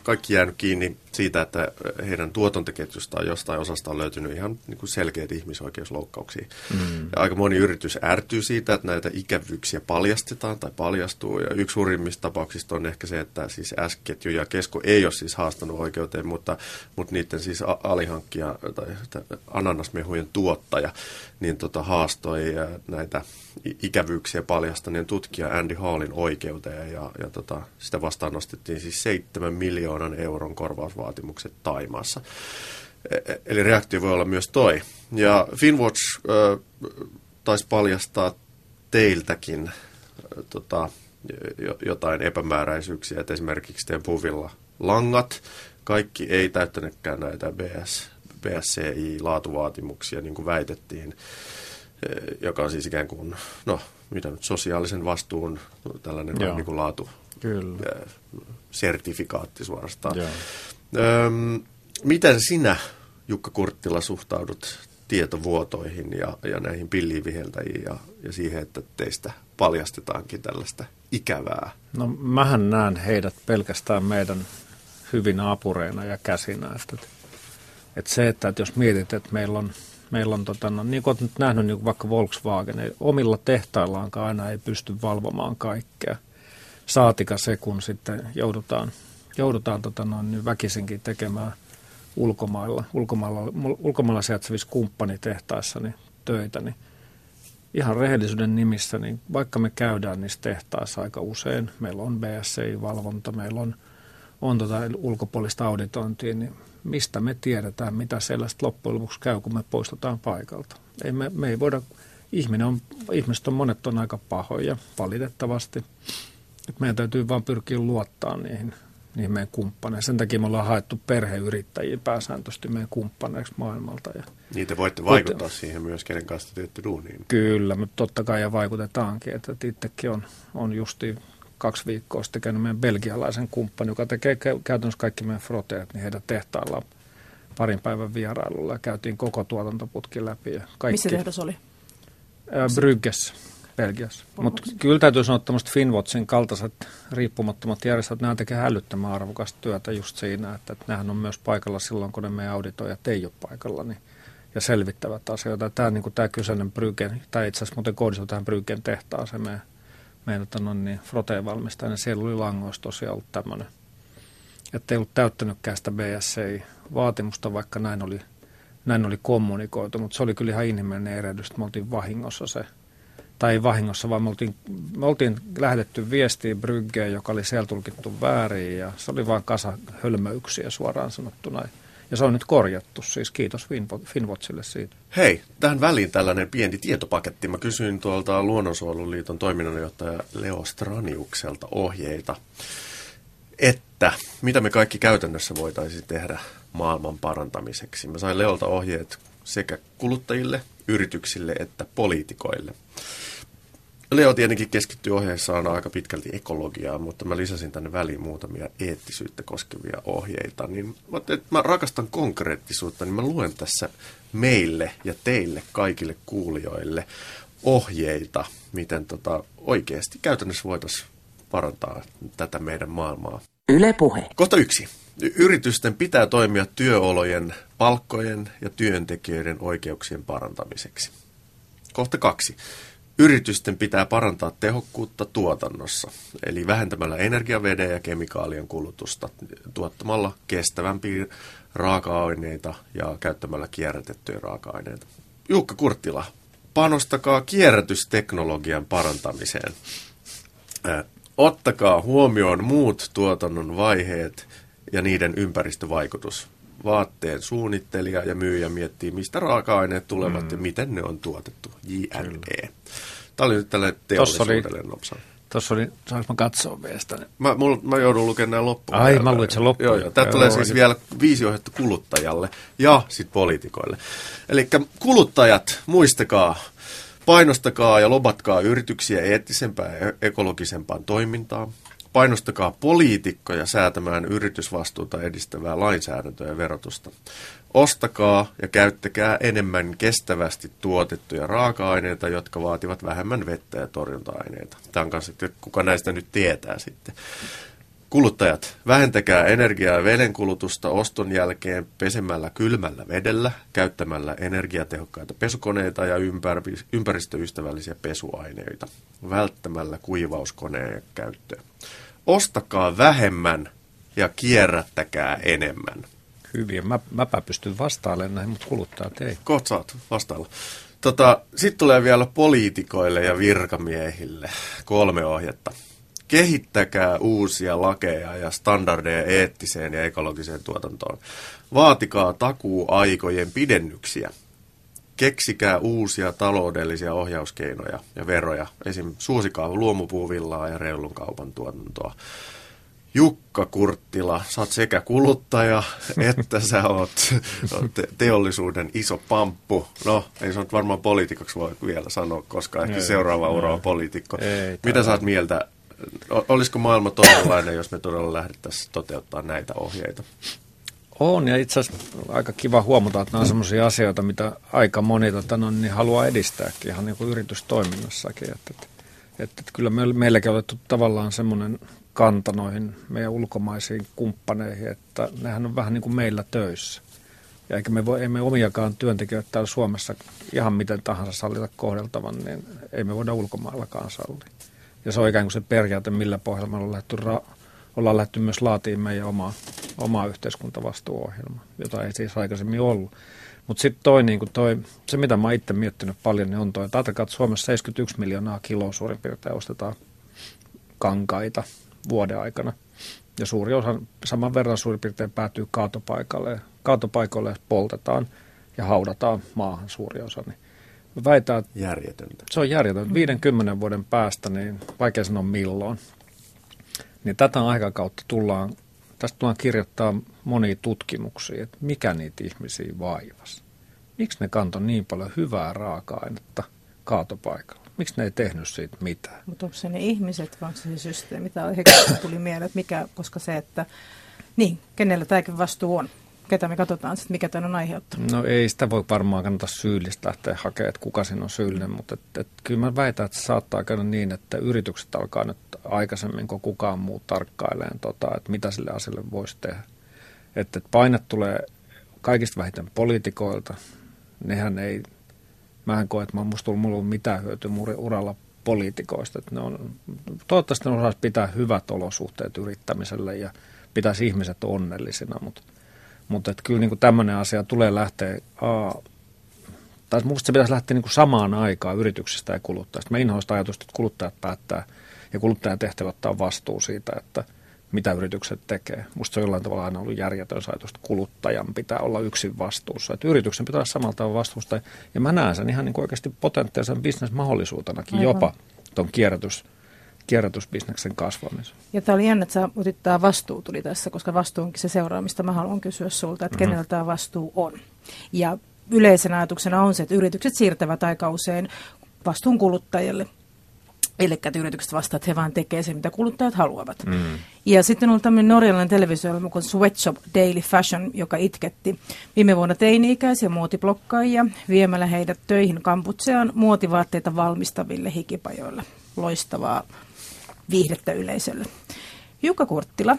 kaikki jäänyt kiinni siitä, että heidän tuotantoketjustaan jostain osasta on löytynyt ihan niin kuin selkeitä ihmisoikeusloukkauksia. Mm. Ja aika moni yritys ärtyy siitä, että näitä ikävyyksiä paljastetaan tai paljastuu. Ja yksi hurjimmista tapauksista on ehkä se, että siis S-ketju ja Kesko ei ole siis haastanut oikeuteen, mutta, mutta niiden siis alihankkija tai ananasmehujen tuottaja niin tota, haastoi näitä ikävyyksiä paljastaneen tutkija Andy Hallin oikeuteen ja, ja tota, sitä vastaan nostettiin siis 7 miljoonan euron korvausvaatimukset Taimaassa. E, e, eli reaktio voi olla myös toi. Ja Finwatch äh, taisi paljastaa teiltäkin äh, tota, jotain epämääräisyyksiä, että esimerkiksi teidän puvilla langat, kaikki ei täyttänytkään näitä BS, BSCI-laatuvaatimuksia, niin kuin väitettiin, joka on siis ikään kuin, no, mitä nyt, sosiaalisen vastuun tällainen Joo. niin kuin laatu, Kyllä. sertifikaatti suorastaan. Joo. Öm, miten sinä, Jukka Kurttila, suhtaudut tietovuotoihin ja, ja näihin pilliviheltäjiin ja, ja siihen, että teistä paljastetaankin tällaista ikävää? No mähän näen heidät pelkästään meidän hyvin apureina ja käsinä. Että, että se, että, että jos mietit, että meillä on, meillä on tota, no, niin kuin olet nyt nähnyt niin vaikka Volkswagen, ei, omilla tehtaillaankaan aina ei pysty valvomaan kaikkea. Saatika se, kun sitten joudutaan, joudutaan tota, no, niin väkisinkin tekemään ulkomailla, ulkomailla, ulkomailla sijaitsevissa kumppanitehtaissa niin töitä, niin ihan rehellisyyden nimissä, niin vaikka me käydään niissä tehtaissa aika usein, meillä on BSC-valvonta, meillä on, on tota ulkopuolista auditointia, niin mistä me tiedetään, mitä sellaista loppujen lopuksi käy, kun me poistutaan paikalta. Ei me, me ei voida, ihminen on, ihmiset on monet on aika pahoja, valitettavasti. Et meidän täytyy vain pyrkiä luottaa niihin, niihin meidän kumppaneihin. Sen takia me ollaan haettu perheyrittäjiä pääsääntöisesti meidän kumppaneiksi maailmalta. Ja Niitä voitte vaikuttaa Kuten, siihen myös, kenen kanssa teette duuniin. Kyllä, mutta totta kai ja vaikutetaankin. Että itsekin on, on justi kaksi viikkoa sitten käynyt meidän belgialaisen kumppani, joka tekee käytännössä kaikki meidän froteet, niin heidän tehtaillaan parin päivän vierailulla ja käytiin koko tuotantoputki läpi. Ja kaikki, Missä tehdas oli? Bryggessä, Belgiassa. Mutta kyllä täytyy sanoa, että Finwatchin kaltaiset riippumattomat järjestöt, nämä tekevät hälyttömän arvokasta työtä just siinä, että, että nehän on myös paikalla silloin, kun ne meidän auditoijat ei ole paikalla, niin, ja selvittävät asioita. Tämä, niin kuin tämä kyseinen Bryggen, tai itse asiassa muuten kohdistuu tähän Bryggen tehtaaseen meidän meidän no, niin, froteen valmistaja, niin siellä oli langoissa tosiaan ollut tämmöinen, että ei ollut täyttänytkään sitä BSC-vaatimusta, vaikka näin oli, näin oli kommunikoitu, mutta se oli kyllä ihan inhimillinen erehdys, että me oltiin vahingossa se, tai ei vahingossa, vaan me oltiin, me oltiin lähetetty viestiä Bryggeen, joka oli siellä tulkittu väärin, ja se oli vain kasa hölmöyksiä suoraan sanottuna. Ja se on nyt korjattu, siis kiitos Finwatchille siitä. Hei, tähän väliin tällainen pieni tietopaketti. Mä kysyin tuolta Luonnonsuojeluliiton toiminnanjohtaja Leo Straniukselta ohjeita, että mitä me kaikki käytännössä voitaisiin tehdä maailman parantamiseksi. Mä sain Leolta ohjeet sekä kuluttajille, yrityksille että poliitikoille. Leo tietenkin keskittyy ohjeessaan aika pitkälti ekologiaan, mutta mä lisäsin tänne väliin muutamia eettisyyttä koskevia ohjeita. Niin että mä rakastan konkreettisuutta, niin mä luen tässä meille ja teille kaikille kuulijoille ohjeita, miten tota oikeasti käytännössä voitaisiin parantaa tätä meidän maailmaa. Yle puhe. Kohta yksi. Yritysten pitää toimia työolojen, palkkojen ja työntekijöiden oikeuksien parantamiseksi. Kohta kaksi. Yritysten pitää parantaa tehokkuutta tuotannossa, eli vähentämällä energiaveden ja kemikaalien kulutusta, tuottamalla kestävämpiä raaka-aineita ja käyttämällä kierrätettyjä raaka-aineita. Jukka Kurttila, panostakaa kierrätysteknologian parantamiseen. Ottakaa huomioon muut tuotannon vaiheet ja niiden ympäristövaikutus. Vaatteen suunnittelija ja myyjä miettii, mistä raaka-aineet tulevat mm. ja miten ne on tuotettu. JNE. Tämä oli nyt tälle teollisuudelle nopsa. Tuossa oli, saanko mä katsoa vielä sitä? Mä, mul, mä joudun lukemaan nämä loppuun. Ai, mä luin sen loppuun. Joo, joo. Tämä tulee siis vielä viisi ohjetta kuluttajalle ja sitten poliitikoille. Eli kuluttajat, muistakaa, painostakaa ja lobatkaa yrityksiä eettisempään ja ekologisempaan toimintaan. Painostakaa poliitikkoja säätämään yritysvastuuta edistävää lainsäädäntöä ja verotusta. Ostakaa ja käyttäkää enemmän kestävästi tuotettuja raaka-aineita, jotka vaativat vähemmän vettä ja torjunta-aineita. Tämä on kanssa, että kuka näistä nyt tietää sitten. Kuluttajat, vähentäkää energiaa ja vedenkulutusta oston jälkeen pesemällä kylmällä vedellä, käyttämällä energiatehokkaita pesukoneita ja ympäristöystävällisiä pesuaineita, välttämällä kuivauskoneen käyttöä. Ostakaa vähemmän ja kierrättäkää enemmän. Hyvin. Mä, mäpä pystyn vastailemaan näihin, mutta kuluttajat ei. Kohta saat vastailla. Tota, Sitten tulee vielä poliitikoille ja virkamiehille kolme ohjetta. Kehittäkää uusia lakeja ja standardeja eettiseen ja ekologiseen tuotantoon. Vaatikaa takuuaikojen pidennyksiä. Keksikää uusia taloudellisia ohjauskeinoja ja veroja. Esim. suosikaa luomupuuvillaa ja reilun kaupan tuotantoa. Jukka Kurttila, sä oot sekä kuluttaja [LAUGHS] että sä oot te- teollisuuden iso pamppu. No, ei se nyt varmaan poliitikoksi voi vielä sanoa, koska ehkä seuraava ura on poliitikko. Mitä sä oot mieltä? Olisiko maailma toisenlainen, jos me todella lähdettäisiin toteuttaa näitä ohjeita? On, ja itse asiassa aika kiva huomata, että nämä on sellaisia asioita, mitä aika moni tota, no, niin haluaa edistääkin, ihan niin kuin yritystoiminnassakin. Että, että, että, kyllä me, meilläkin on otettu tavallaan semmoinen kanta noihin meidän ulkomaisiin kumppaneihin, että nehän on vähän niin kuin meillä töissä. Ja eikä me voi, emme omiakaan työntekijöitä täällä Suomessa ihan miten tahansa sallita kohdeltavan, niin ei me voida ulkomaillakaan sallia. Ja se on ikään kuin se periaate, millä pohjalla me ollaan lähdetty, ra- ollaan lähdetty myös laatiin meidän omaa, omaa yhteiskuntavastuuohjelmaa, jota ei siis aikaisemmin ollut. Mutta sitten toi, niinku toi, se mitä mä itse miettinyt paljon, niin on toi, että ajatelkaa, että Suomessa 71 miljoonaa kiloa suurin piirtein ostetaan kankaita vuoden aikana. Ja suuri osa saman verran suurin piirtein päätyy kaatopaikalle. Kaatopaikalle poltetaan ja haudataan maahan suuri osa. Niin väitän, että järjetöntä. Se on järjetöntä. 50 vuoden päästä, niin vaikea sanoa milloin. Niin tätä aikakautta tullaan, tästä tullaan kirjoittaa monia tutkimuksia, että mikä niitä ihmisiä vaivasi. Miksi ne kantoi niin paljon hyvää raaka-ainetta kaatopaikalla? Miksi ne ei tehnyt siitä mitään? Mutta onko se ne ihmiset vai onko se systeemi? Tämä tuli mieleen, että mikä, koska se, että niin, kenellä tämäkin vastuu on? Ketä me katsotaan sitten, mikä tämän on aiheuttanut? No ei sitä voi varmaan kannata syyllistä lähteä hakemaan, että kuka siinä on syyllinen, mutta et, et, kyllä mä väitän, että se saattaa käydä niin, että yritykset alkaa nyt aikaisemmin kuin kukaan muu tarkkailemaan, tota, että mitä sille asialle voisi tehdä. Että et paine tulee kaikista vähiten poliitikoilta, nehän ei mä en koe, että musta on mulla mitään hyötyä uralla poliitikoista. Että ne on, toivottavasti ne osaisi pitää hyvät olosuhteet yrittämiselle ja pitäisi ihmiset onnellisina, mutta, mutta että kyllä niin tämmöinen asia tulee lähteä, aa, tai minusta se pitäisi lähteä niin kuin samaan aikaan yrityksestä ja kuluttajista. Mä inhoista ajatusta, että kuluttajat päättää ja kuluttajan tehtävä ottaa vastuu siitä, että – mitä yritykset tekee. Musta se on jollain tavalla aina ollut järjetön ajatus, että kuluttajan pitää olla yksin vastuussa. Että yrityksen pitää olla samalla tavalla vastuusta. Ja mä näen sen ihan niin kuin oikeasti potentiaalisen bisnesmahdollisuutenakin Aivan. jopa tuon kierrätys, kierrätysbisneksen kasvamisen. Ja tämä oli jännä, että sä otit tämä vastuu tuli tässä, koska vastuu onkin se seuraamista. Mä haluan kysyä sulta, että mm-hmm. kenellä tämä vastuu on. Ja yleisenä ajatuksena on se, että yritykset siirtävät aika usein vastuun kuluttajille. Eli että yritykset vastaavat, että he vain tekevät sen, mitä kuluttajat haluavat. Mm. Ja sitten on tämmöinen norjalainen televisio kuin Sweatshop Daily Fashion, joka itketti viime vuonna teini-ikäisiä muotiblokkaajia viemällä heidät töihin kamputseaan muotivaatteita valmistaville hikipajoille. Loistavaa viihdettä yleisölle. Jukka Kurttila,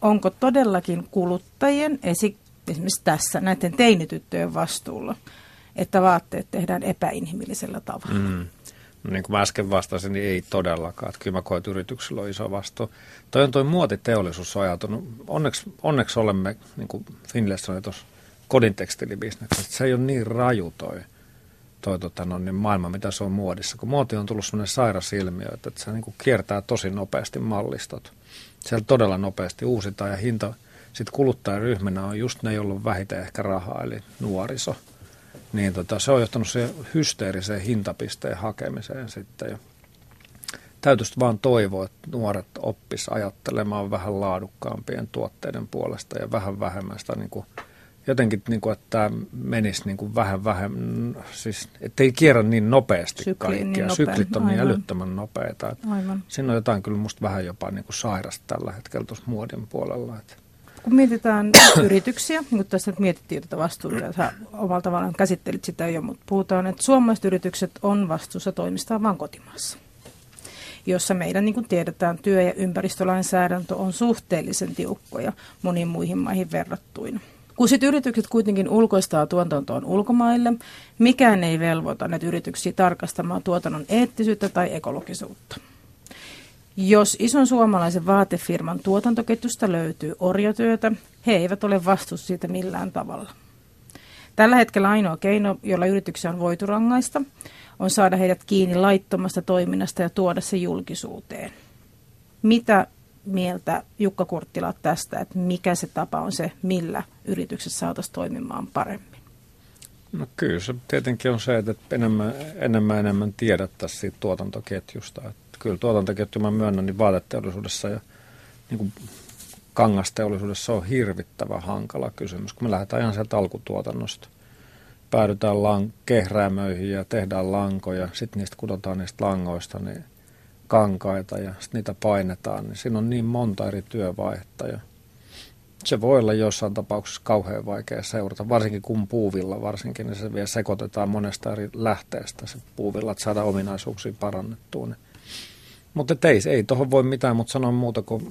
onko todellakin kuluttajien, esi- esimerkiksi tässä näiden teinityttöjen vastuulla, että vaatteet tehdään epäinhimillisellä tavalla? Mm. No niin kuin mä äsken vastasin, niin ei todellakaan. Että kyllä mä koen, että yrityksillä on iso vastuu. Toi on toi muotiteollisuus ajatunut. Onneksi, onneksi olemme, niin kuin Finlayson tuossa, kodin tekstiilibisneksessä. Se ei ole niin raju toi, toi tota, no, niin maailma, mitä se on muodissa. Kun muoti on tullut sellainen sairas ilmiö, että, se niin kuin kiertää tosi nopeasti mallistot. Siellä todella nopeasti uusitaan ja hinta sitten kuluttajaryhmänä on just ne, joilla on vähiten ehkä rahaa, eli nuoriso – niin tota, se on johtanut se hysteeriseen hintapisteen hakemiseen sitten. Ja täytyisi vaan toivoa, että nuoret oppis ajattelemaan vähän laadukkaampien tuotteiden puolesta ja vähän vähemmän sitä niin kuin, jotenkin, niin kuin, että tämä menisi niin kuin vähän vähemmän, siis ettei kierrä niin nopeasti Sykli, kaikkia. Niin Syklit on niin Aivan. niin älyttömän nopeita. Että Aivan. Siinä on jotain kyllä musta vähän jopa niin kuin sairasta tällä hetkellä tuossa muodin puolella. Että kun mietitään [COUGHS] yrityksiä, niin kuin tässä nyt mietittiin tätä vastuuta, että omalla tavallaan käsittelit sitä jo, mutta puhutaan, että suomalaiset yritykset on vastuussa toimistaan vain kotimaassa. jossa meidän, niin kuin tiedetään, työ- ja ympäristölainsäädäntö on suhteellisen tiukkoja moniin muihin maihin verrattuina. Kun sitten yritykset kuitenkin ulkoistaa tuotantoon ulkomaille, mikään ei velvoita näitä yrityksiä tarkastamaan tuotannon eettisyyttä tai ekologisuutta. Jos ison suomalaisen vaatefirman tuotantoketjusta löytyy orjatyötä, he eivät ole vastuussa siitä millään tavalla. Tällä hetkellä ainoa keino, jolla yrityksiä on voitu rangaista, on saada heidät kiinni laittomasta toiminnasta ja tuoda se julkisuuteen. Mitä mieltä Jukka Kurttila tästä, että mikä se tapa on se, millä yritykset saataisiin toimimaan paremmin? No kyllä se tietenkin on se, että enemmän enemmän, enemmän tiedettäisiin siitä tuotantoketjusta. Että kyllä tuotantoketju mä myönnän, niin vaateteollisuudessa ja niin kuin kangasteollisuudessa on hirvittävä hankala kysymys, kun me lähdetään ihan sieltä alkutuotannosta. Päädytään lang- kehräämöihin ja tehdään lankoja, sitten niistä kudotaan niistä langoista niin kankaita ja sitten niitä painetaan, niin siinä on niin monta eri työvaihetta ja se voi olla jossain tapauksessa kauhean vaikea seurata, varsinkin kun puuvilla varsinkin, niin se vielä sekoitetaan monesta eri lähteestä se puuvilla, että saadaan ominaisuuksia parannettua. Niin mutta ei, ei tuohon voi mitään, mutta sanon muuta kuin,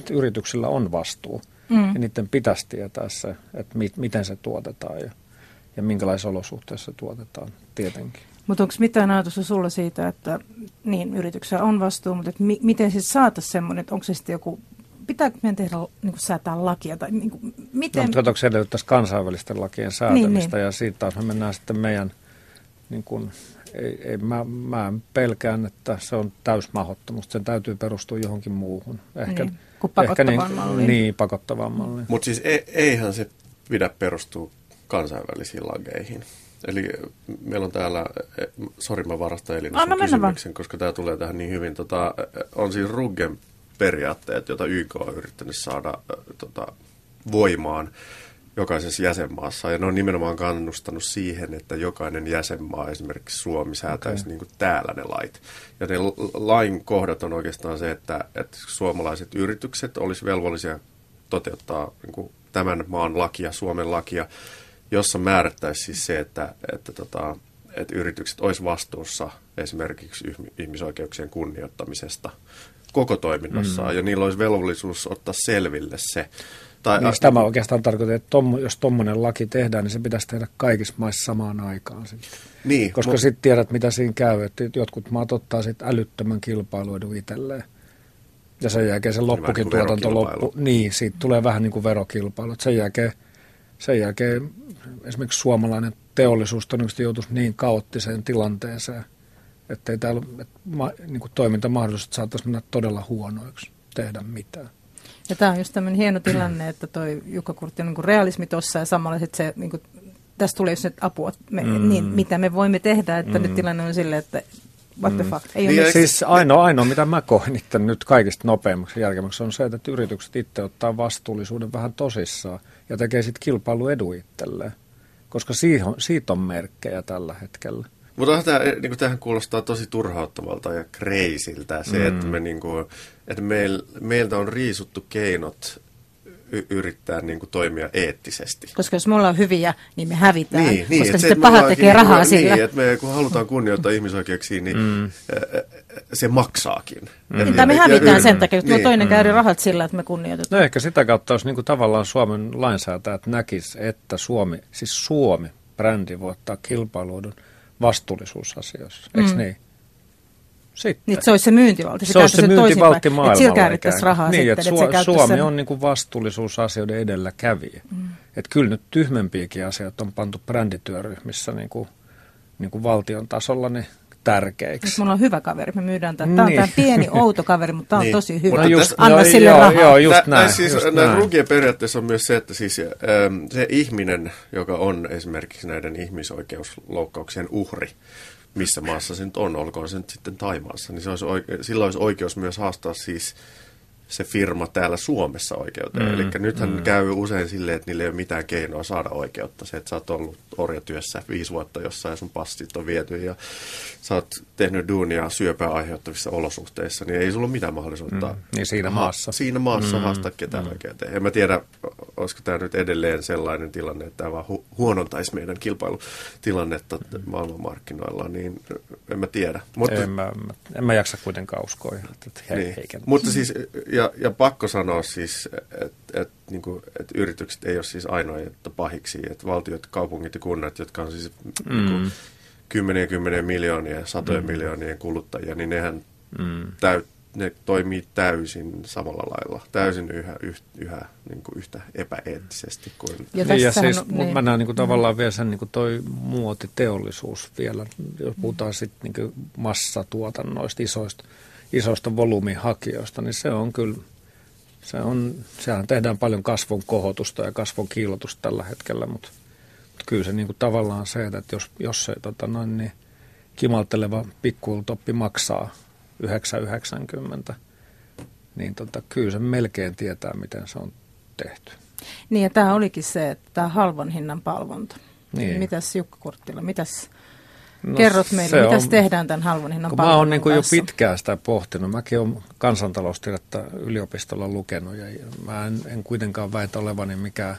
että yrityksillä on vastuu. Mm. Ja niiden pitäisi tietää se, että mi, miten se tuotetaan ja, ja minkälaisissa olosuhteissa se tuotetaan tietenkin. Mutta onko mitään ajatusta sulla siitä, että niin, yrityksellä on vastuu, mutta että mi, miten siis saataisiin semmoinen, että onko se sitten joku, pitääkö meidän tehdä, niin kuin säätää lakia tai niin kuin, miten? No, mutta katsotaan, se edellyttäisi kansainvälisten lakien säätämistä niin, niin. ja siitä taas me mennään sitten meidän niin kuin, ei, ei, mä, mä pelkään, että se on täysmahdottomuus. Sen täytyy perustua johonkin muuhun. Ehkä, niin, kuin pakottavaan ehkä niin, malliin. Niin, pakottavaan malliin. Mutta siis e, eihän se pidä perustua kansainvälisiin lageihin. Eli meillä on täällä, sori mä varastan Elina Anna kysymyksen, koska tämä tulee tähän niin hyvin. Tota, on siis Ruggen periaatteet, joita YK on yrittänyt saada tota, voimaan jokaisessa jäsenmaassa. Ja ne on nimenomaan kannustanut siihen, että jokainen jäsenmaa, esimerkiksi Suomi, säätäisi okay. niin kuin täällä ne lait. Ja ne lain kohdat on oikeastaan se, että, että suomalaiset yritykset olisi velvollisia toteuttaa niin kuin tämän maan lakia, Suomen lakia, jossa määrättäisiin siis se, että, että, tota, että yritykset olisi vastuussa esimerkiksi ihmisoikeuksien kunnioittamisesta koko toiminnassaan, mm. ja niillä olisi velvollisuus ottaa selville se, tai niin, tämä oikeastaan tarkoittaa, että tom, jos tuommoinen laki tehdään, niin se pitäisi tehdä kaikissa maissa samaan aikaan. Sitten. Niin, Koska mu- sitten tiedät, mitä siinä käy, että jotkut maat ottaa sitten älyttömän kilpailuedun itselleen. Ja sen jälkeen se loppukin niin tuotanto loppu. Niin, siitä tulee vähän niin kuin verokilpailu. Sen jälkeen, sen jälkeen esimerkiksi suomalainen teollisuus todennäköisesti joutuisi niin kaoottiseen tilanteeseen, että ei täällä että ma, niin kuin toimintamahdollisuudet saattaisi mennä todella huonoiksi tehdä mitään. Ja tämä on just tämmöinen hieno tilanne, että toi Jukka Kurtti on niin realismi tuossa ja samalla sitten se, niin kuin, tässä tulee just nyt apua, me, mm. niin, mitä me voimme tehdä, että mm. nyt tilanne on silleen, että what the mm. fuck. Ei niin, siis ainoa, ainoa, mitä mä koen itse nyt kaikista nopeammaksi järkemmäksi on se, että yritykset itse ottaa vastuullisuuden vähän tosissaan ja tekee sitten kilpailuedu itselleen, koska siitä on, siitä on merkkejä tällä hetkellä. Mutta tämä, niin tähän kuulostaa tosi turhauttavalta ja kreisiltä se, mm. että, me, niin kuin, että meil, meiltä on riisuttu keinot y- yrittää niin kuin, toimia eettisesti. Koska jos me ollaan hyviä, niin me hävitään, niin, niin, koska sitten paha tekee niin, rahaa niin, sillä. Niin, että me kun halutaan kunnioittaa ihmisoikeuksia, niin mm. Se maksaakin. Mm. Ja me hävitään sen takia, että niin. toinen käy mm. rahat sillä, että me kunnioitetaan. No ehkä sitä kautta, jos niin kuin tavallaan Suomen lainsäätäjät näkis, että Suomi, siis Suomi, brändi voittaa kilpailuudun vastuullisuusasioissa, eikö mm. niin? Sitten. Niin, se olisi se myyntivalti. Se, se olisi se myyntivalti maailmalla. Että sillä rahaa niin, sitten. Että Su- Suomi sen... on niin kuin vastuullisuusasioiden edelläkävijä. Mm. Että kyllä nyt tyhmempiäkin asiat on pantu brändityöryhmissä niin kuin, niin kuin valtion tasolla, niin tärkeiksi. Nyt mulla on hyvä kaveri, me myydään tämän. Tämä on niin. tämä pieni outo kaveri, mutta tämä on niin. tosi hyvä. No just, Anna joo, sille joo, rahaa. Joo, just näin. siis, just näin. rugien periaatteessa on myös se, että siis, ähm, se ihminen, joka on esimerkiksi näiden ihmisoikeusloukkauksien uhri, missä maassa se nyt on, olkoon se nyt sitten Taimaassa, niin se olisi oike- sillä olisi oikeus myös haastaa siis se firma täällä Suomessa oikeuteen. Mm, Eli nythän mm. käy usein silleen, että niillä ei ole mitään keinoa saada oikeutta. Se, että sä oot ollut orjatyössä viisi vuotta jossain ja sun passit on viety ja sä oot tehnyt duunia syöpää aiheuttavissa olosuhteissa, niin ei sulla ole mitään mahdollisuutta. Mm, niin siinä maassa. Siinä maassa mm, haastaa ketään mm. oikeuteen. En mä tiedä, olisiko tämä nyt edelleen sellainen tilanne, että tämä vaan hu- huonontaisi meidän kilpailutilannetta maailmanmarkkinoilla, niin en mä tiedä. Mutta, en, mä, en mä jaksa kuitenkaan uskoa että he, niin. Mutta siis, ja, ja pakko sanoa siis, että et, niin et yritykset ei ole siis ainoa pahiksi, että valtiot, kaupungit ja kunnat, jotka on siis mm. niin kuin, kymmeniä kymmeniä miljoonia ja satojen mm. miljoonien kuluttajia, niin nehän mm. täyt, ne toimii täysin samalla lailla, täysin yhä, yh, yhä niin kuin yhtä epäeettisesti kuin... Ja, niin, ja siis, on, niin. mä näen niin kuin, tavallaan vielä sen niin kuin toi muotiteollisuus vielä, jos puhutaan sitten niin massatuotannoista, isoista, isoista volyymihakijoista, niin se on kyllä, se on, sehän tehdään paljon kasvon kohotusta ja kasvon kiilotusta tällä hetkellä, mutta, mutta kyllä se niin kuin tavallaan se, että jos, jos se tota noin, niin kimalteleva pikkuultoppi maksaa 990, niin tota, kyllä se melkein tietää, miten se on tehty. Niin ja tämä olikin se, että tämä halvan hinnan palvonta. Niin. Mitäs Jukka Kurttila, mitäs no, kerrot meille, mitä tehdään tämän halvan hinnan kun Mä oon niin jo pitkään sitä pohtinut. Mäkin olen kansantaloustiedettä yliopistolla lukenut ja mä en, en kuitenkaan väitä olevani mikään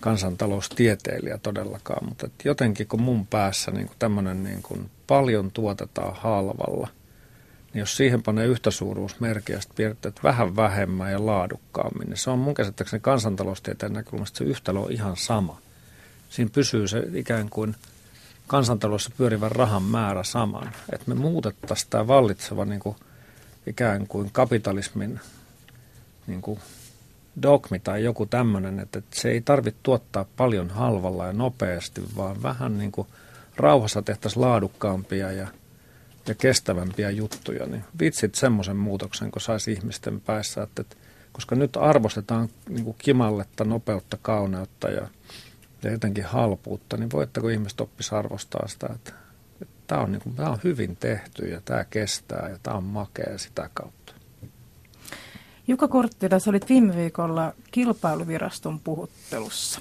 kansantaloustieteilijä todellakaan, mutta jotenkin kun mun päässä niin tämmöinen niin paljon tuotetaan halvalla – niin jos siihen panee yhtä suuruusmerkkiä, sitten vähän vähemmän ja laadukkaammin, niin se on mun käsittääkseni kansantaloustieteen näkökulmasta se yhtälö on ihan sama. Siinä pysyy se ikään kuin kansantaloudessa pyörivän rahan määrä saman. Että me muutettaisiin tämä vallitseva niin kuin, ikään kuin kapitalismin niin kuin dogmi tai joku tämmöinen, että se ei tarvitse tuottaa paljon halvalla ja nopeasti, vaan vähän niin kuin rauhassa tehtäisiin laadukkaampia ja – ja kestävämpiä juttuja, niin vitsit semmoisen muutoksen, kun saisi ihmisten päässä, että, että koska nyt arvostetaan niin kuin kimalletta, nopeutta, kauneutta ja, ja jotenkin halpuutta, niin voitteko ihmiset oppisi arvostaa sitä, että, että tämä, on, niin kuin, tämä on hyvin tehty ja tämä kestää ja tämä on makea sitä kautta. Jukka Korttila, olit viime viikolla kilpailuviraston puhuttelussa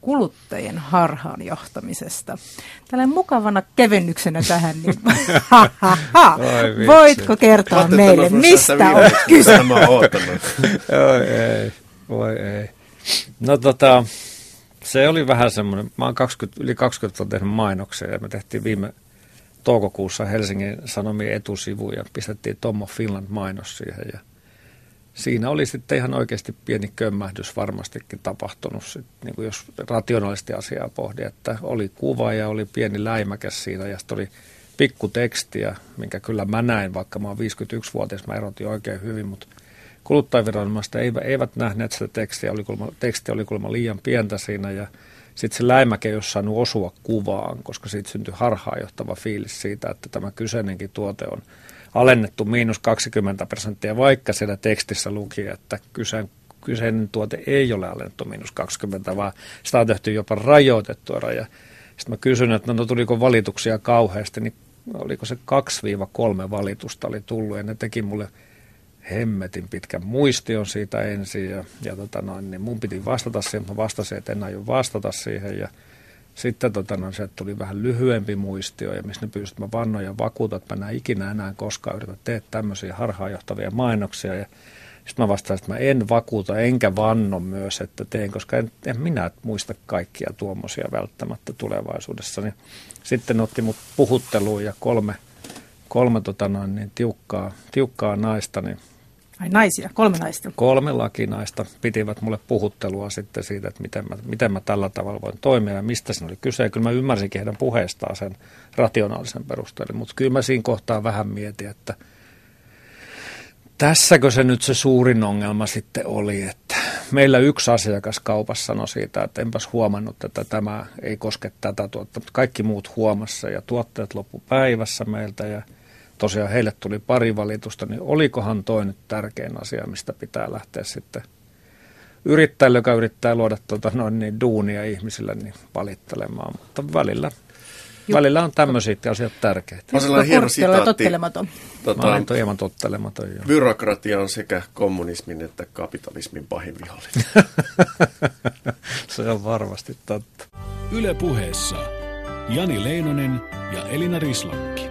kuluttajien harhaan johtamisesta. Tällainen mukavana kevennyksenä tähän, niin [LAUGHS] voitko kertoa Katsotaan meille, mistä on kyse? [LAUGHS] Oi ei, voi ei. No tota, se oli vähän semmoinen, mä oon 20, yli 20 vuotta tehnyt mainoksia ja me tehtiin viime toukokuussa Helsingin Sanomien etusivu ja pistettiin Tommo Finland mainos siihen ja siinä oli sitten ihan oikeasti pieni kömmähdys varmastikin tapahtunut, sit, niin kuin jos rationaalisesti asiaa pohdi, että oli kuva ja oli pieni läimäkäs siinä ja sitten oli pikku tekstiä, minkä kyllä mä näin, vaikka mä oon 51-vuotias, mä erotin oikein hyvin, mutta kuluttajaviranomaista eivät, nähneet sitä tekstiä, oli kulma, teksti oli kuulemma liian pientä siinä ja sitten se läimäke ei ole saanut osua kuvaan, koska siitä syntyi harhaanjohtava fiilis siitä, että tämä kyseinenkin tuote on alennettu miinus 20 prosenttia, vaikka siellä tekstissä luki, että kyseinen, kyseinen tuote ei ole alennettu miinus 20, vaan sitä on tehty jopa rajoitettua raja. Sitten mä kysyin, että no tuliko valituksia kauheasti, niin oliko se 2-3 valitusta oli tullut ja ne teki mulle hemmetin pitkän muistion siitä ensin ja, ja tota noin, niin mun piti vastata siihen, mutta vastasin, että en aio vastata siihen ja sitten tota, no, se tuli vähän lyhyempi muistio ja missä ne pyysi, että mä vannoin ja vakuutan, että mä enää ikinä enää koskaan yritä tehdä tämmöisiä harhaanjohtavia mainoksia. Ja sitten mä vastaan, että mä en vakuuta enkä vanno myös, että teen, koska en, en minä muista kaikkia tuommoisia välttämättä tulevaisuudessa. Niin sitten otti mut puhutteluun ja kolme, kolme tota noin, niin tiukkaa, tiukkaa naista, niin Ai naisia, kolme naista. Kolme lakinaista pitivät mulle puhuttelua sitten siitä, että miten mä, miten mä tällä tavalla voin toimia ja mistä siinä oli kyse. Ja kyllä mä ymmärsinkin heidän puheestaan sen rationaalisen perusteella, mutta kyllä mä siinä kohtaa vähän mietin, että tässäkö se nyt se suurin ongelma sitten oli, että meillä yksi asiakas kaupassa sanoi siitä, että enpäs huomannut, että tämä ei koske tätä tuotetta, mutta kaikki muut huomassa ja tuotteet loppu päivässä meiltä ja – tosiaan heille tuli pari valitusta, niin olikohan toi nyt tärkein asia, mistä pitää lähteä sitten yrittäjälle, joka yrittää luoda tuota, noin niin duunia ihmisille, niin valittelemaan. Mutta välillä, välillä on tämmöisiä asiat tärkeitä. On sellainen hieno sitaatti. Tottelematon. Tota, Mä olen hieman tottelematon. Jo. Byrokratia on sekä kommunismin että kapitalismin pahin vihollinen. [LAUGHS] Se on varmasti totta. Yle puheessa Jani Leinonen ja Elina Rislakki.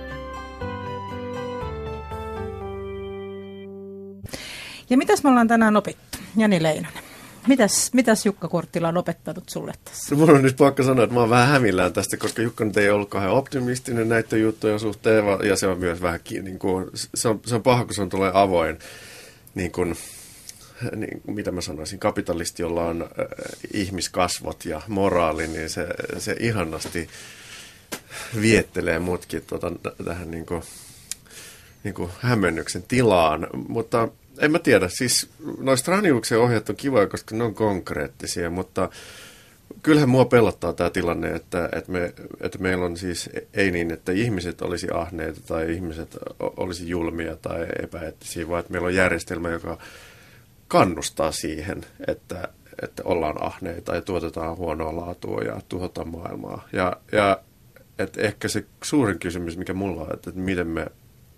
Ja mitäs me ollaan tänään opittu? Jani Leinonen. Mitäs, mitäs Jukka Korttila on opettanut sulle tässä? Mun on nyt pakko sanoa, että mä oon vähän hämillään tästä, koska Jukka nyt ei ollut kauhean optimistinen näiden juttujen suhteen, ja se on myös vähän, niin kuin, se, on, se on paha, kun se on tulee avoin, niin kuin, niin, mitä mä sanoisin, kapitalisti, jolla on äh, ihmiskasvot ja moraali, niin se, se ihanasti viettelee mutkin tuota, tähän niin kuin, niin kuin hämmennyksen tilaan. Mutta en mä tiedä, siis noista Straniuksen ohjeet on kivoja, koska ne on konkreettisia, mutta kyllähän mua pelottaa tämä tilanne, että, että, me, että meillä on siis ei niin, että ihmiset olisi ahneita tai ihmiset olisi julmia tai epäeettisiä, vaan että meillä on järjestelmä, joka kannustaa siihen, että, että ollaan ahneita ja tuotetaan huonoa laatua ja tuhotaan maailmaa. Ja, ja että ehkä se suurin kysymys, mikä mulla on, että miten me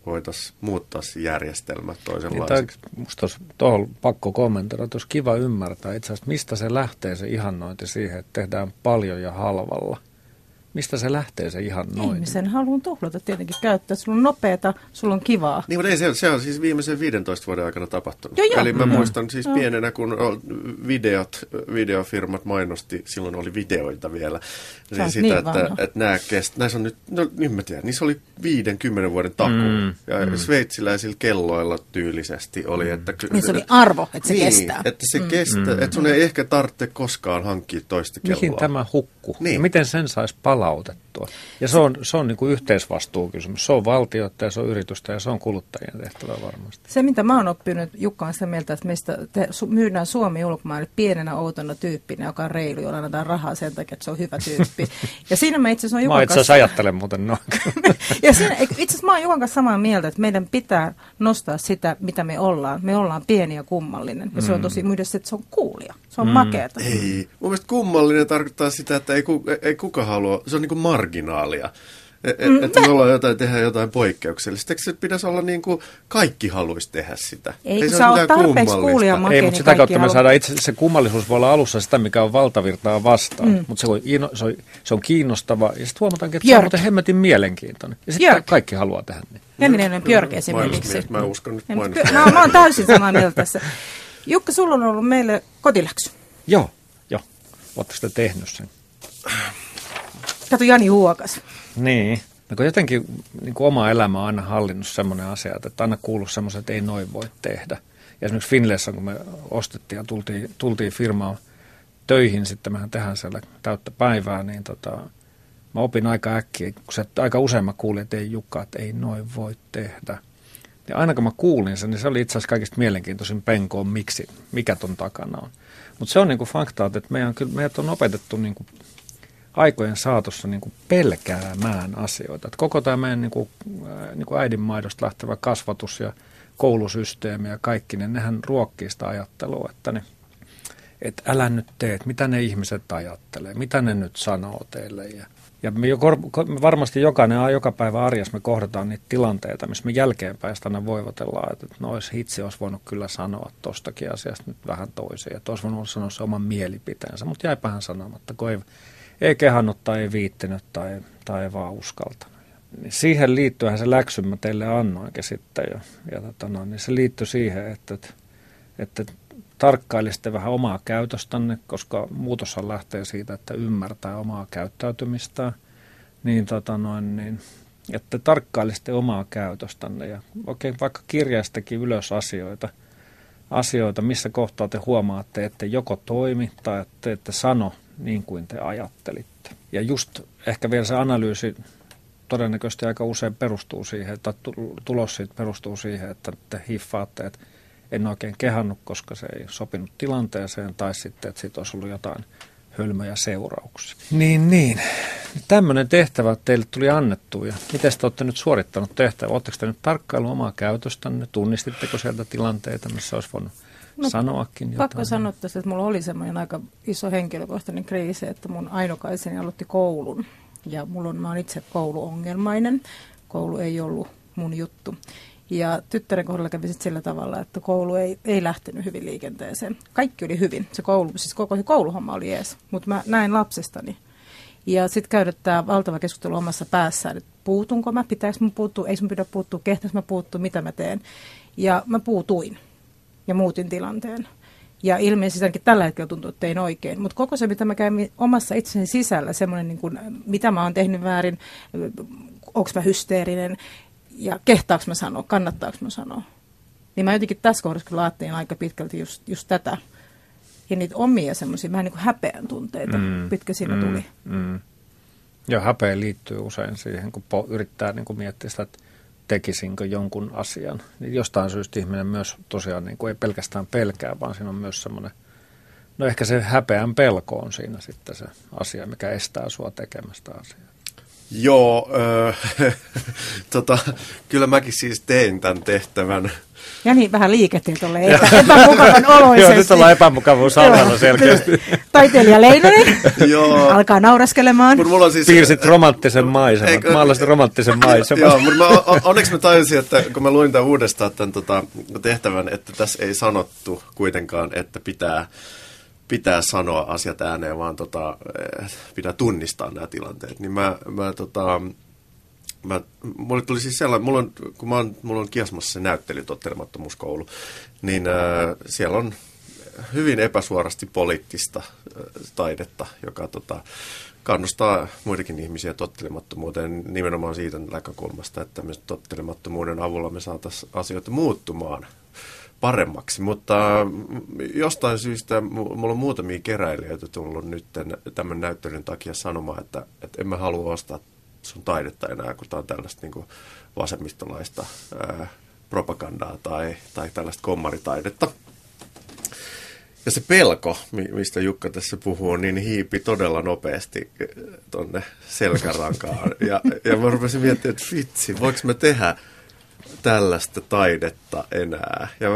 voitaisiin muuttaa se järjestelmä toisenlaiseksi. Niin, Minusta tuohon pakko kommentoida, että olisi kiva ymmärtää itse asiassa, mistä se lähtee se ihannointi siihen, että tehdään paljon ja halvalla. Mistä se lähtee se ihan noin? Ihmisen haluan tuhlata tietenkin käyttää. Sulla on nopeata, sulla on kivaa. Niin, mutta ei, se, se on siis viimeisen 15 vuoden aikana tapahtunut. Joo, joo. Eli mä Mm. muistan siis Joo. pienenä, kun videot, videofirmat mainosti, silloin oli videoita vielä. Sä Niin sitä, niin että, vanha. että nämä kest, näissä on nyt, no nyt mä tiedän, niissä oli 50 vuoden takuu. Mm, Ja mm. sveitsiläisillä kelloilla tyylisesti oli, että... ky- Niin se oli arvo, että se niin, kestää. että se kestää, että sun ei ehkä tarvitse koskaan hankkia toista kelloa. Mihin tämä hukkuu? Niin. Ja miten sen saisi palautettua? Ja se on, se on niin kuin yhteisvastuukysymys. Se on valtioita ja se on yritystä ja se on kuluttajien tehtävä varmasti. Se, mitä mä oon oppinut, Jukka on sitä mieltä, että meistä te, su, myydään Suomi ulkomaille pienenä outona tyyppinä, joka on reilu, jolla annetaan rahaa sen takia, että se on hyvä tyyppi. Ja siinä mä itse asiassa Mä Jukan itse asiassa ajattelen muuten noin. [LAUGHS] ja siinä, itse asiassa mä oon Jukan kanssa samaa mieltä, että meidän pitää nostaa sitä, mitä me ollaan. Me ollaan pieni ja kummallinen. Ja se on tosi myös, että se on kuulia. Se on mm. makeata. Ei. Mun mielestä kummallinen tarkoittaa sitä, että ei, ku, ei kuka halua, se on niin kuin marginaalia. Et, mm, että me ollaan jotain, tehdään jotain poikkeuksellista. Eikö se pitäisi olla niin kuin kaikki haluaisi tehdä sitä? Ei, kun se ole tarpeeksi kuulia makea, Ei, mutta sitä kautta kaikki me saadaan itse se kummallisuus voi olla alussa sitä, mikä on valtavirtaa vastaan. Mm. Mutta se, voi, se, on, se on kiinnostava ja sitten huomataankin, että se on Björk. muuten hemmetin mielenkiintoinen. Ja sitten Björk. kaikki haluaa tehdä niin. Jänniläinen Björk esimerkiksi. Mä uskon nyt mainosmies. Mä, mä oon täysin samaa mieltä tässä. Jukka, sulla on ollut meille kotiläksy. Joo, joo. Oletteko te tehnyt sen? Kato, Jani huokas. Niin. No kun jotenkin niin kuin oma elämä on aina hallinnut semmoinen asia, että aina kuuluu semmoiset, että ei noin voi tehdä. Ja esimerkiksi Finlayssa, kun me ostettiin ja tultiin, tultiin firmaan töihin, sitten mehän tehdään siellä täyttä päivää, niin tota, mä opin aika äkkiä, kun se, aika usein mä kuulin, että ei Jukka, että ei noin voi tehdä. Ja aina kun mä kuulin sen, niin se oli itse asiassa kaikista mielenkiintoisin penkoon, miksi, mikä ton takana on. Mutta se on niinku fakta, että meidän, kyllä, meidät on opetettu niinku aikojen saatossa niin kuin pelkäämään asioita. Et koko tämä meidän niin kuin, ää, niin kuin äidinmaidosta lähtevä kasvatus ja koulusysteemi ja kaikki, niin nehän ruokkii sitä ajattelua, että ne, et älä nyt tee, mitä ne ihmiset ajattelee, mitä ne nyt sanoo teille. Ja, ja me, jo, me varmasti jokainen, joka päivä arjessa me kohdataan niitä tilanteita, missä me jälkeenpäin sitä aina voivotellaan, että no olisi hitsi, olisi voinut kyllä sanoa tostakin asiasta nyt vähän toiseen, että olisi voinut sanoa se oman mielipiteensä, mutta jäipä hän sanomatta, kun ei, ei kehannut tai ei viittinyt tai, tai ei vaan uskaltanut. Niin siihen liittyen se läksy mä teille annoinkin sitten. Ja, ja tota no, niin se liittyi siihen, että, että tarkkailisitte vähän omaa käytöstänne, koska muutoshan lähtee siitä, että ymmärtää omaa käyttäytymistään. Niin, tota noin, niin että tarkkailisitte omaa käytöstänne ja oikein vaikka kirjaistakin ylös asioita, asioita, missä kohtaa te huomaatte, että joko toimi tai että ette sano niin kuin te ajattelitte. Ja just ehkä vielä se analyysi todennäköisesti aika usein perustuu siihen, että tu- tulos siitä perustuu siihen, että te hiffaatte, että en oikein kehannut, koska se ei sopinut tilanteeseen, tai sitten, että siitä olisi ollut jotain hölmöjä seurauksia. Niin, niin. Tämmöinen tehtävä teille tuli annettu, ja miten te olette nyt suorittanut tehtävä? Oletteko te nyt tarkkailu omaa käytöstänne? Tunnistitteko sieltä tilanteita, missä olisi voinut no, sanoakin jotain? Pakko sanoa tässä, että mulla oli semmoinen aika iso henkilökohtainen kriisi, että mun ainokaiseni aloitti koulun. Ja mulla on, mä oon itse kouluongelmainen. Koulu ei ollut mun juttu. Ja tyttären kohdalla kävi sit sillä tavalla, että koulu ei, ei lähtenyt hyvin liikenteeseen. Kaikki oli hyvin. Se koulu, siis koko se kouluhomma oli ees. Mutta mä näin lapsestani. Ja sitten käydä tämä valtava keskustelu omassa päässään, että puutunko mä, pitääkö mun puuttua, ei mun pidä puuttua, kehtäis mä puuttua, mitä mä teen. Ja mä puutuin ja muutin tilanteen. Ja ilmeisesti ainakin tällä hetkellä tuntuu, että tein oikein. Mutta koko se, mitä mä käyn omassa itseni sisällä, semmoinen, niin kuin, mitä mä oon tehnyt väärin, onko mä hysteerinen ja kehtaako mä sanoa, kannattaako mä sanoa. Niin mä jotenkin tässä kohdassa kyllä ajattelin aika pitkälti just, just tätä. Ja niitä omia semmoisia vähän niin kuin häpeän tunteita, mm, pitkä siinä mm, tuli. Mm. Ja häpeä liittyy usein siihen, kun po- yrittää niin kuin miettiä sitä, että tekisinkö jonkun asian. Niin jostain syystä ihminen myös tosiaan niin kuin ei pelkästään pelkää, vaan siinä on myös semmoinen, no ehkä se häpeän pelko on siinä sitten se asia, mikä estää sua tekemästä asiaa. Joo, äh, [LAUGHS] tota, kyllä mäkin siis tein tämän tehtävän ja niin, vähän liikettiin tuolle epä, epämukavan oloisesti. [LAUGHS] Joo, nyt ollaan epämukavuusalalla selkeästi. [LAUGHS] Taiteilija Leinonen Joo. alkaa nauraskelemaan. Mut mulla on siis... Piirsit romanttisen maiseman, Eikö... maalasit romanttisen maiseman. Joo, mutta mä, onneksi mä tajusin, että kun mä luin tämän uudestaan tämän tota, tehtävän, että tässä ei sanottu kuitenkaan, että pitää pitää sanoa asiat ääneen, vaan tota, eh, pitää tunnistaa nämä tilanteet. Niin mä, mä tota, mä, mulle tuli siis sellainen, mulla on, kun mä oon, mulla on Kiasmassa se näyttely, tottelemattomuuskoulu, niin äh, siellä on hyvin epäsuorasti poliittista äh, taidetta, joka tota, kannustaa muidenkin ihmisiä tottelemattomuuteen nimenomaan siitä näkökulmasta, että me tottelemattomuuden avulla me saataisiin asioita muuttumaan paremmaksi, mutta jostain syystä mulla on muutamia keräilijöitä tullut nyt tämän näyttelyn takia sanomaan, että, että en mä halua ostaa sun taidetta enää, kun tämä on tällaista niin vasemmistolaista ää, propagandaa tai, tai tällaista kommaritaidetta. Ja se pelko, mistä Jukka tässä puhuu, niin hiipi todella nopeasti tonne selkärankaan. Ja, ja mä rupesin miettimään, että vitsi, voiko me tehdä tällaista taidetta enää? Ja,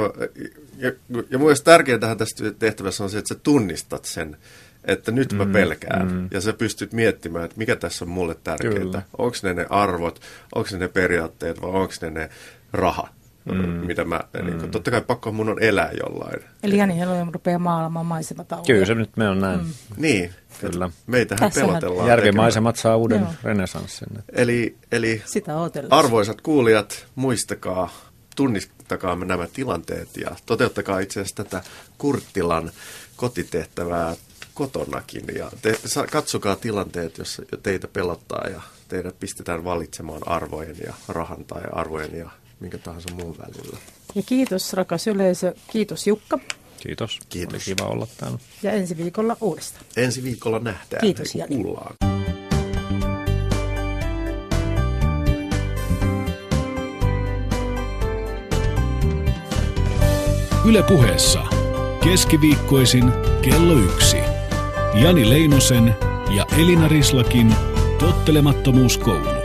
ja, ja mun mielestä tärkeintähän tässä tehtävässä on se, että sä tunnistat sen, että nyt mä mm, pelkään. Mm. Ja sä pystyt miettimään, että mikä tässä on mulle tärkeintä. Onko ne ne arvot, onko ne ne periaatteet vai onko ne ne raha. Mm. Mitä mä, mm. niin kuin, totta kai pakko mun on elää jollain. Eli Jani Helonen rupeaa maalaamaan maisematauluja. Kyllä se nyt me on näin. Mm. Niin, Kyllä. meitähän Tässä pelotellaan. Järvimaisemat saa uuden Joo. renesanssin. Eli, eli Sitä arvoisat kuulijat, muistakaa, tunnistakaa nämä tilanteet ja toteuttakaa itse asiassa tätä Kurttilan kotitehtävää kotonakin. Ja te, katsokaa tilanteet, jos teitä pelottaa ja teidät pistetään valitsemaan arvojen ja rahan tai arvojen ja minkä tahansa muun välillä. Ja kiitos rakas yleisö. Kiitos Jukka. Kiitos. Kiitos. Oli kiva olla täällä. Ja ensi viikolla uudestaan. Ensi viikolla nähdään. Kiitos Jani. Kuullaan. Yle puheessa. Keskiviikkoisin kello yksi. Jani Leinosen ja Elina Rislakin tottelemattomuuskoulu.